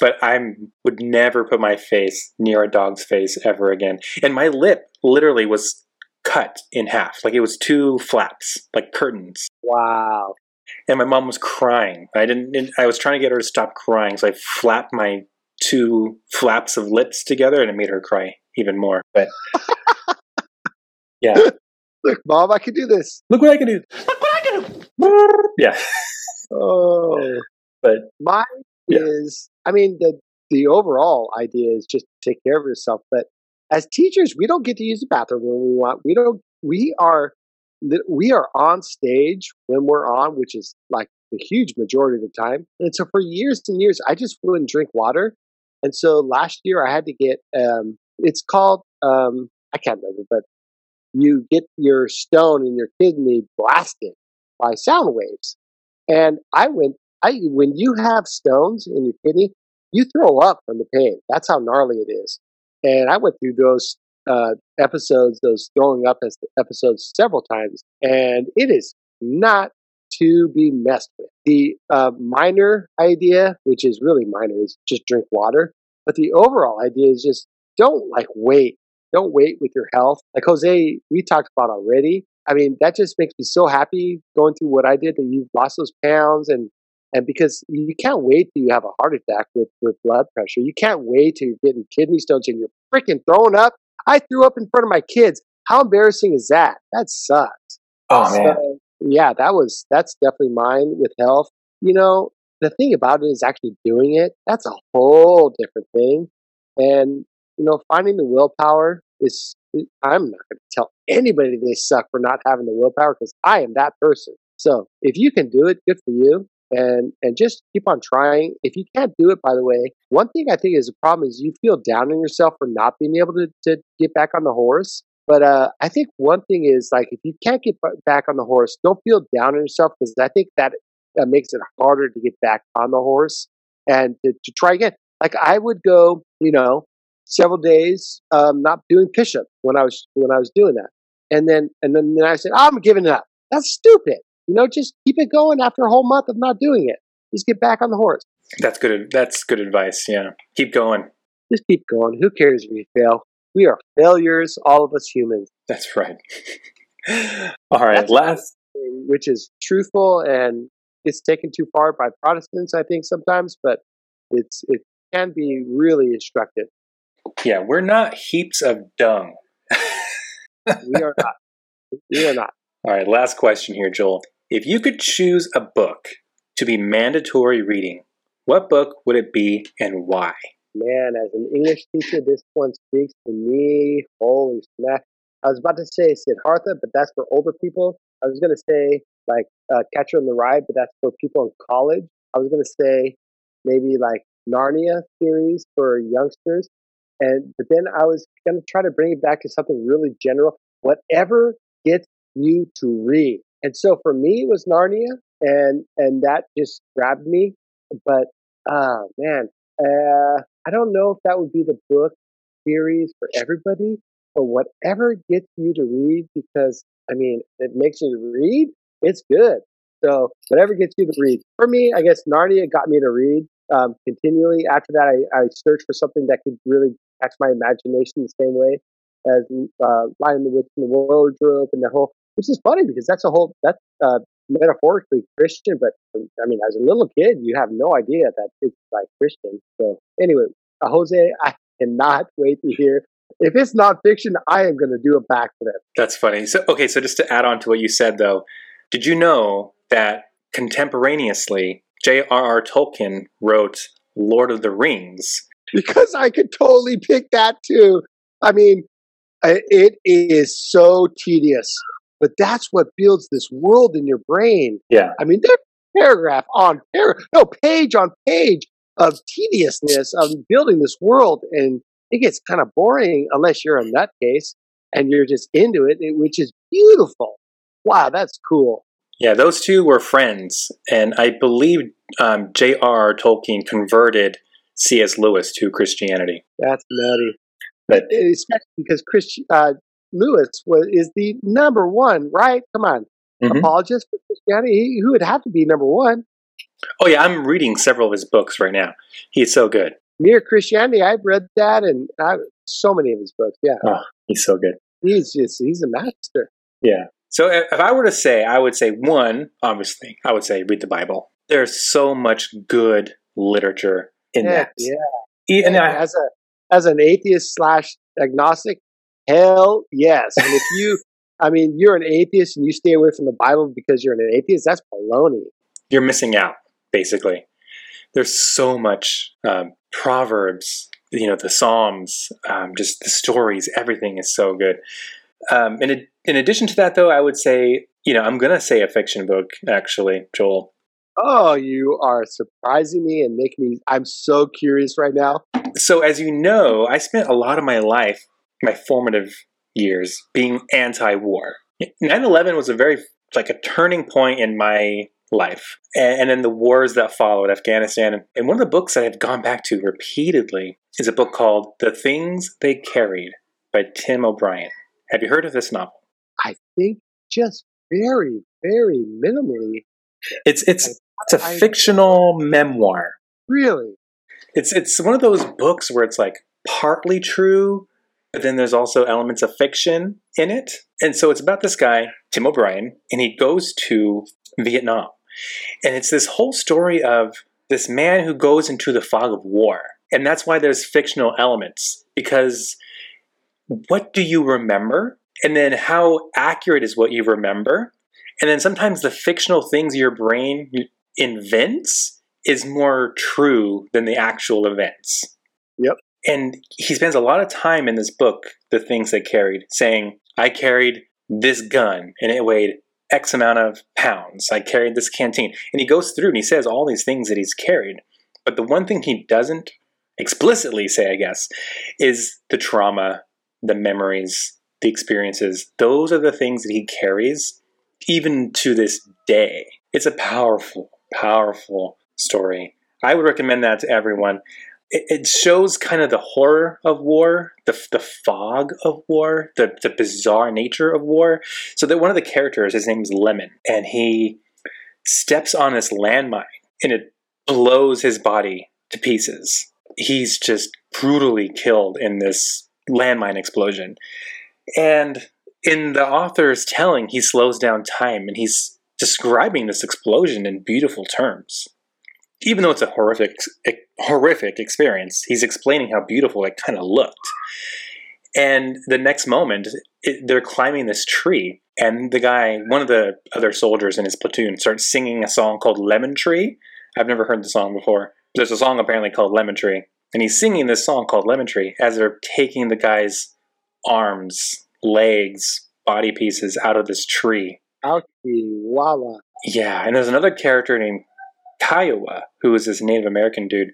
But I would never put my face near a dog's face ever again. And my lip literally was cut in half. Like it was two flaps, like curtains. wow. And my mom was crying. I didn't I was trying to get her to stop crying, so I flapped my two flaps of lips together and it made her cry even more. But yeah. Look, Mom, I can do this. Look what I can do. Look what I can do. Yeah. Oh. But Mine Yeah. is, I mean, the the overall idea is just take care of yourself. But as teachers, we don't get to use the bathroom when we want. We don't. We are we are on stage when we're on, which is like the huge majority of the time. And so for years and years, I just wouldn't drink water. And so last year, I had to get. Um, it's called. Um, I can't remember, but you get your stone in your kidney blasted by sound waves. And I went I when you have stones in your kidney, you throw up from the pain. That's how gnarly it is. And I went through those uh, episodes, those throwing up episodes several times, and it is not to be messed with. The uh, minor idea, which is really minor, is just drink water. But the overall idea is just don't like wait. Don't wait with your health. Like Jose, we talked about already. I mean, that just makes me so happy going through what I did that you've lost those pounds and and because you can't wait till you have a heart attack with, with blood pressure. You can't wait till you're getting kidney stones and you're freaking throwing up. I threw up in front of my kids. How embarrassing is that? That sucks. oh man. Yeah, that was that's definitely mine with health. You know, the thing about it is actually doing it. That's a whole different thing. And you know, finding the willpower is. I'm not going to tell anybody they suck for not having the willpower because I am that person. So if you can do it, good for you. And and just keep on trying. If you can't do it, by the way, one thing I think is a problem is you feel down on yourself for not being able to, to get back on the horse. But uh, I think one thing is like if you can't get back on the horse, don't feel down on yourself because I think that uh, makes it harder to get back on the horse and to, to try again. Like I would go, you know, several days um, not doing push-ups when I was when I was doing that, and then and then, then I said I'm giving up. That's stupid. You know, just keep it going after a whole month of not doing it. Just get back on the horse. That's good. That's good advice. Yeah, keep going. Just keep going. Who cares if you fail? We are failures, all of us humans. That's right. All right, That's- last. which is truthful and it's taken too far by Protestants, I think sometimes, but it's it can be really instructive. Yeah, we're not heaps of dung. We are not. We are not. All right, last question here, Joel. If you could choose a book to be mandatory reading, what book would it be and why? Man, as an English teacher, this one speaks to me. Holy smack! I was about to say Siddhartha, but that's for older people. I was going to say like uh, Catcher in the Rye, but that's for people in college. I was going to say maybe like Narnia series for youngsters. And but then I was going to try to bring it back to something really general. Whatever gets you to read. And so for me, it was Narnia, and and that just grabbed me. But oh man, uh, I don't know if that would be the book series for everybody, but whatever gets you to read, because I mean, it makes you read. It's good. So whatever gets you to read. For me, I guess Narnia got me to read um, continually. After that, I, I searched for something that could really catch my imagination the same way as uh, Lion the Witch and the Wardrobe and the whole. Which is funny because that's a whole that's uh, metaphorically Christian, but I mean, as a little kid, you have no idea that it's like Christian. So anyway, uh, Jose, I cannot wait to hear. If it's nonfiction, I am going to do a backflip. That's funny. So, okay, so just to add on to what you said, though, did you know that contemporaneously, J.R.R. Tolkien wrote Lord of the Rings? Because I could totally pick that too. I mean, it is so tedious, but that's what builds this world in your brain. Yeah. I mean, there's paragraph on paragraph, no page on page of tediousness of building this world, and it gets kind of boring unless you're a nutcase and you're just into it, which is beautiful. Wow, that's cool. Yeah, those two were friends, and I believe um, J.R.R. Tolkien converted C.S. Lewis to Christianity. That's nutty. But Especially because Chris uh, Lewis was is the number one, right? Come on, Mhm. apologist for Christianity. He, who would have to be number one? oh yeah, I'm reading several of his books right now. He's so good. Mere Christianity. I've read that, and I, so many of his books. Yeah, Oh, he's so good. he's just he's a master. Yeah. So if I were to say, I would say one, obviously, I would say read the Bible. There's so much good literature in Heck that. yeah. And I, as a as an atheist slash agnostic, hell yes. And if you, I mean, you're an atheist and you stay away from the Bible because you're an atheist, that's baloney. you're missing out, basically. There's so much um, Proverbs, you know, the Psalms, um, just the stories, everything is so good. Um, in, in addition to that, though, I would say, you know, I'm going to say a fiction book, actually, Joel. Oh, you are surprising me and making me. I'm so curious right now. So, as you know, I spent a lot of my life, my formative years, being anti war. 9 11 was a very, like, a turning point in my life. And, and then the wars that followed, Afghanistan. And one of the books that I've gone back to repeatedly is a book called The Things They Carried by Tim O'Brien. Have you heard of this novel? I think just very, very minimally. It's it's it's a I- fictional memoir. Really, It's it's one of those books where it's like partly true, but then there's also elements of fiction in it. And so it's about this guy, Tim O'Brien, and he goes to Vietnam. And it's this whole story of this man who goes into the fog of war. And that's why there's fictional elements because what do you remember? And then how accurate is what you remember? And then sometimes the fictional things your brain invents is more true than the actual events. Yep. And he spends a lot of time in this book, The Things They Carried, saying, I carried this gun and it weighed X amount of pounds. I carried this canteen. And he goes through and he says all these things that he's carried. But the one thing he doesn't explicitly say, I guess, is the trauma, the memories, the experiences. Those are the things that he carries even to this day. It's a powerful, powerful story. I would recommend that to everyone. It, it shows kind of the horror of war, the, the fog of war, the, the bizarre nature of war. So that one of the characters, his name's Lemon, and he steps on this landmine and it blows his body to pieces. He's just brutally killed in this landmine explosion. And in the author's telling, he slows down time and he's describing this explosion in beautiful terms. Even though it's a horrific, horrific experience, he's explaining how beautiful it kind of looked. And the next moment, it, they're climbing this tree, and the guy, one of the other soldiers in his platoon, starts singing a song called Lemon Tree. I've never heard the song before. There's a song apparently called Lemon Tree, and he's singing this song called Lemon Tree as they're taking the guy's arms, legs, body pieces out of this tree. ouchie, wawa. Yeah, and there's another character named Kiowa, who is this Native American dude,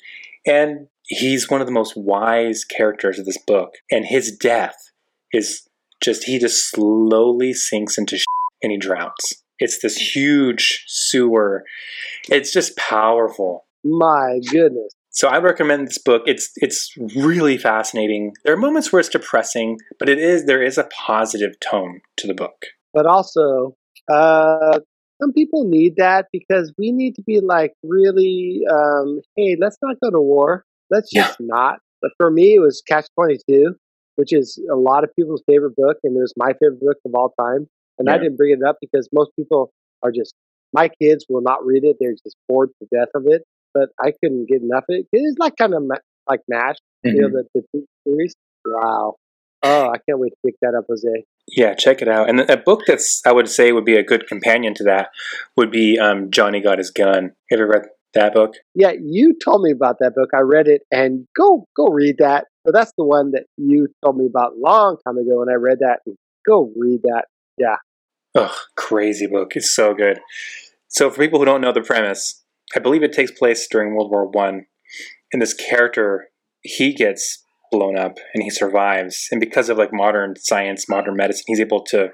and he's one of the most wise characters of this book. And his death is just he just slowly sinks into sh- and he drowns. It's this huge sewer. It's just powerful. My goodness. So I recommend this book. It's it's really fascinating. There are moments where it's depressing, but it is there is a positive tone to the book. But also, uh, some people need that because we need to be like really, um, hey, let's not go to war. Let's Yeah. just not. But for me, it was Catch 22, which is a lot of people's favorite book, and it was my favorite book of all time. And I didn't bring it up because most people are just my kids will not read it; they're just bored to death of it. But I couldn't get enough of it. It's like kind of ma- like Mash, you know, the, the TV series. Wow. Oh, I can't wait to pick that up, Jose. Yeah, check it out. And a book that's I would say would be a good companion to that would be um, Johnny Got His Gun. Have you ever read that book? Yeah, you told me about that book. I read it, and go go read that. So that's the one that you told me about a long time ago, and I read that. Go read that. Yeah. Oh, crazy book! It's so good. So, for people who don't know the premise, I believe it takes place during World War One, and this character he gets blown up and he survives, and because of like modern science, modern medicine, he's able to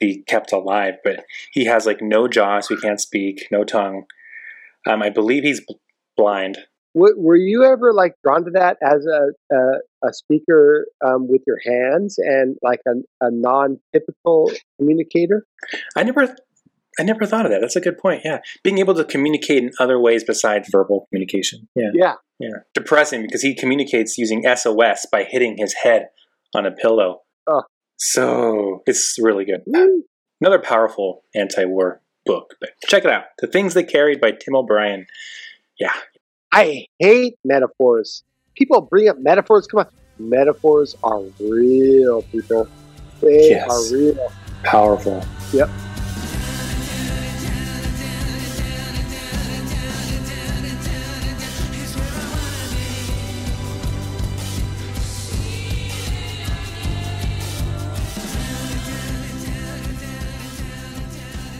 be kept alive. But he has like no jaw, so he can't speak, no tongue. Um, I believe he's b- blind. W- were you ever like drawn to that as a a, a speaker um, with your hands and like a, a non-typical communicator? I never, I never thought of that. That's a good point. Yeah, being able to communicate in other ways besides verbal communication. Yeah, Yeah. yeah. Depressing because he communicates using SOS by hitting his head on a pillow. Oh. So it's really good. Woo. Another powerful anti-war book. But check it out. The Things They Carried by Tim O'Brien. Yeah, I hate metaphors. People bring up metaphors. Come on, metaphors are real, people. They Yes. are real. powerful. Yep.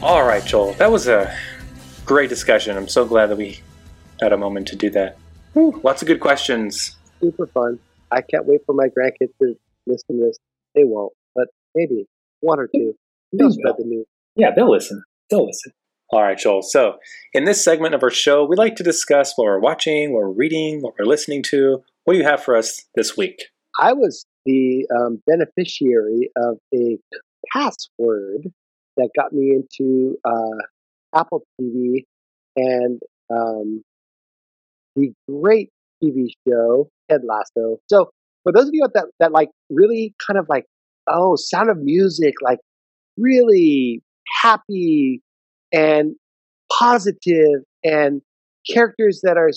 All right, Joel. That was a great discussion. I'm so glad that we had a moment to do that. Whew, lots of good questions. Super fun. I can't wait for my grandkids to listen to this. They won't, but maybe one or two. They'll Please spread the news. Yeah, they'll listen. They'll listen. All right, Joel. So, in this segment of our show, we like to discuss what we're watching, what we're reading, what we're listening to. What do you have for us this week? I was the um, beneficiary of a password that got me into uh, Apple TV and um, the great TV show Ted Lasso. So, for those of you that that like really kind of like oh, Sound of Music, like really happy and positive and characters that are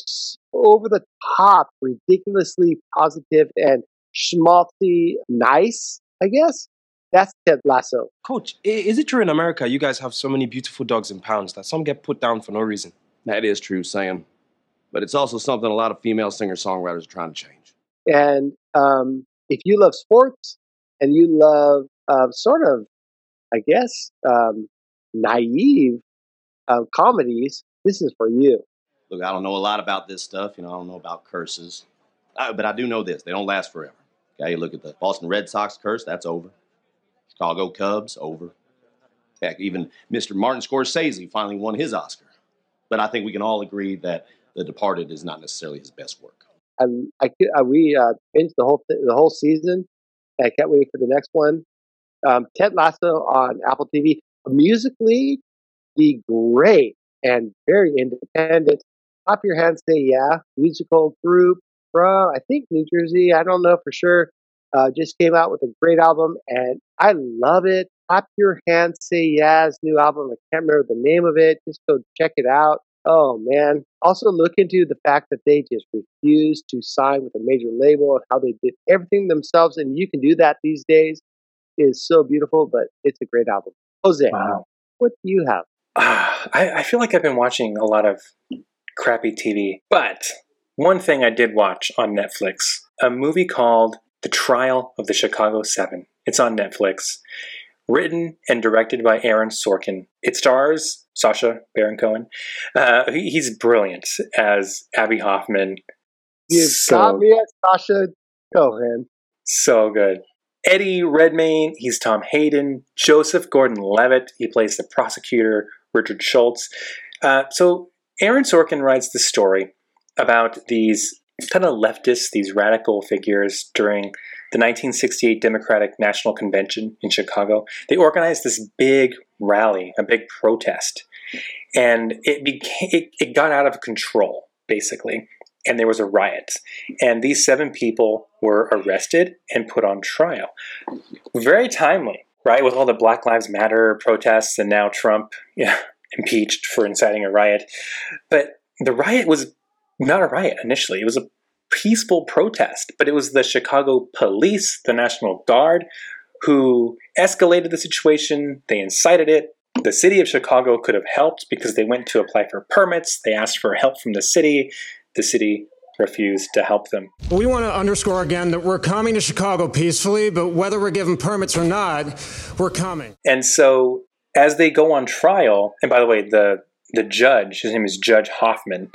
over the top, ridiculously positive and schmaltzy nice, I guess. That's Ted Lasso. Coach, is it true in America you guys have so many beautiful dogs in pounds that some get put down for no reason? That is true, Sam. But it's also something a lot of female singer songwriters are trying to change. And um, if you love sports and you love uh, sort of, I guess, um, naive uh, comedies, this is for you. Look, I don't know a lot about this stuff. You know, I don't know about curses. Uh, but I do know this they don't last forever. Okay, you look at the Boston Red Sox curse, that's over. Chicago Cubs, over. Heck, even Mr. Martin Scorsese finally won his Oscar. But I think we can all agree that The Departed is not necessarily his best work. I, could- uh, we uh, binged the whole th- the whole season. I can't wait for the next one. Um, Ted Lasso on Apple TV. Musically, be great and very independent. Pop your hands, say yeah. Musical group from I think New Jersey. I don't know for sure. Uh, just came out with a great album, and I love it. Pop your hands, say yes. New album. I can't remember the name of it. Just go check it out. Oh man. Also look into the fact that they just refused to sign with a major label and how they did everything themselves. And you can do that these days. It is so beautiful, but it's a great album. Jose, Wow. what do you have? Ah, I, I feel like I've been watching a lot of crappy TV, but one thing I did watch on Netflix a movie called The Trial of the Chicago Seven. It's on Netflix, written and directed by Aaron Sorkin. It stars Sacha Baron Cohen. Uh, he- he's brilliant as Abbie Hoffman. You so, got me at Sacha Cohen. so good. Eddie Redmayne, he's Tom Hayden. Joseph Gordon Levitt, he plays the prosecutor, Richard Schultz. Uh, so Aaron Sorkin writes the story about these kind of leftists, these radical figures during the 1968 Democratic National Convention in Chicago. They organized this big rally, a big protest, and it became it, it got out of control basically, and there was a riot. And these seven people were arrested and put on trial. Very timely, right? With all the Black Lives Matter protests and now Trump, yeah, impeached for inciting a riot. But the riot was not a riot initially, it was a peaceful protest, but it was the Chicago police, the National Guard, who escalated the situation. They incited it. The city of Chicago could have helped because they went to apply for permits. They asked for help from the city. The city refused to help them. We want to underscore again that we're coming to Chicago peacefully, but whether we're given permits or not, we're coming. And so as they go on trial, and by the way, the the judge, his name is Judge Hoffman,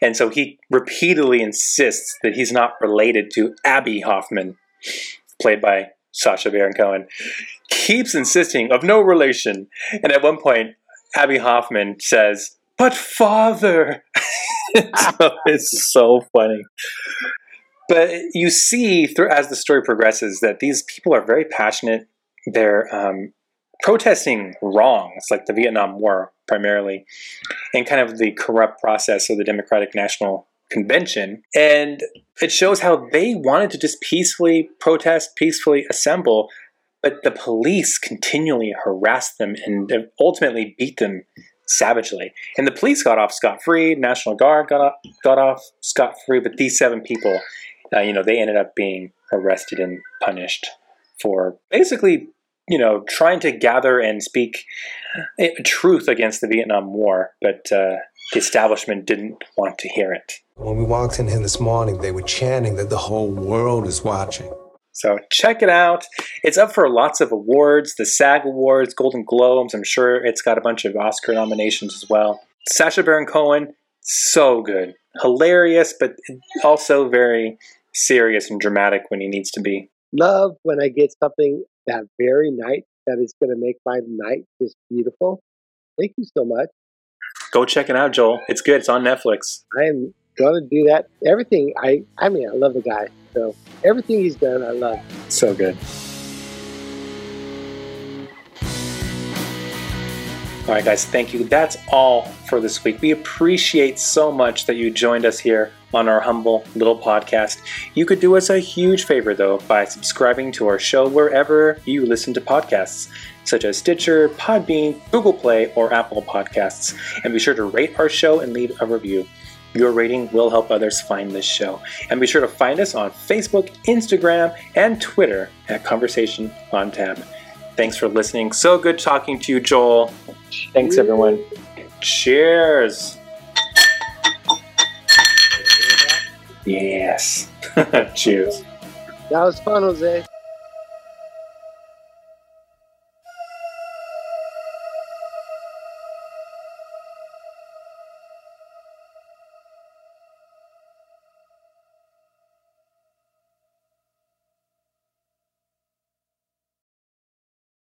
and so he repeatedly insists that he's not related to Abbie Hoffman, played by Sacha Baron Cohen, keeps insisting of no relation. And at one point, Abbie Hoffman says, "But father." so it's so funny. But you see, through, as the story progresses, that these people are very passionate. They're um, protesting wrongs, like the Vietnam War primarily, and kind of the corrupt process of the Democratic National Convention. And it shows how they wanted to just peacefully protest, peacefully assemble, but the police continually harassed them and ultimately beat them savagely. And the police got off scot free. National Guard got off, got off scot free. But these seven people, uh, you know, they ended up being arrested and punished for basically, you know, trying to gather and speak uh, truth against the Vietnam War. But uh, the establishment didn't want to hear it. When we walked in here this morning, they were chanting that the whole world is watching. So check it out. It's up for lots of awards, the SAG Awards, Golden Globes. I'm sure it's got a bunch of Oscar nominations as well. Sacha Baron Cohen, so good. Hilarious, but also very serious and dramatic when he needs to be. Love when I get something that very night that is going to make my night just beautiful. Thank you so much. Go check it out, Joel. It's good. It's on Netflix. I am going to do that. Everything I I mean, I love the guy. So everything he's done, I love. So good. All right, guys, thank you. That's all for this week. We appreciate so much that you joined us here on our humble little podcast. You could do us a huge favor, though, by subscribing to our show wherever you listen to podcasts, such as Stitcher, Podbean, Google Play, or Apple Podcasts. And be sure to rate our show and leave a review. Your rating will help others find this show. And be sure to find us on Facebook, Instagram, and Twitter at Conversation on Tab. Thanks for listening. So good talking to you, Joel. Thanks, everyone. Cheers. Yes. Cheers. That was fun, Jose.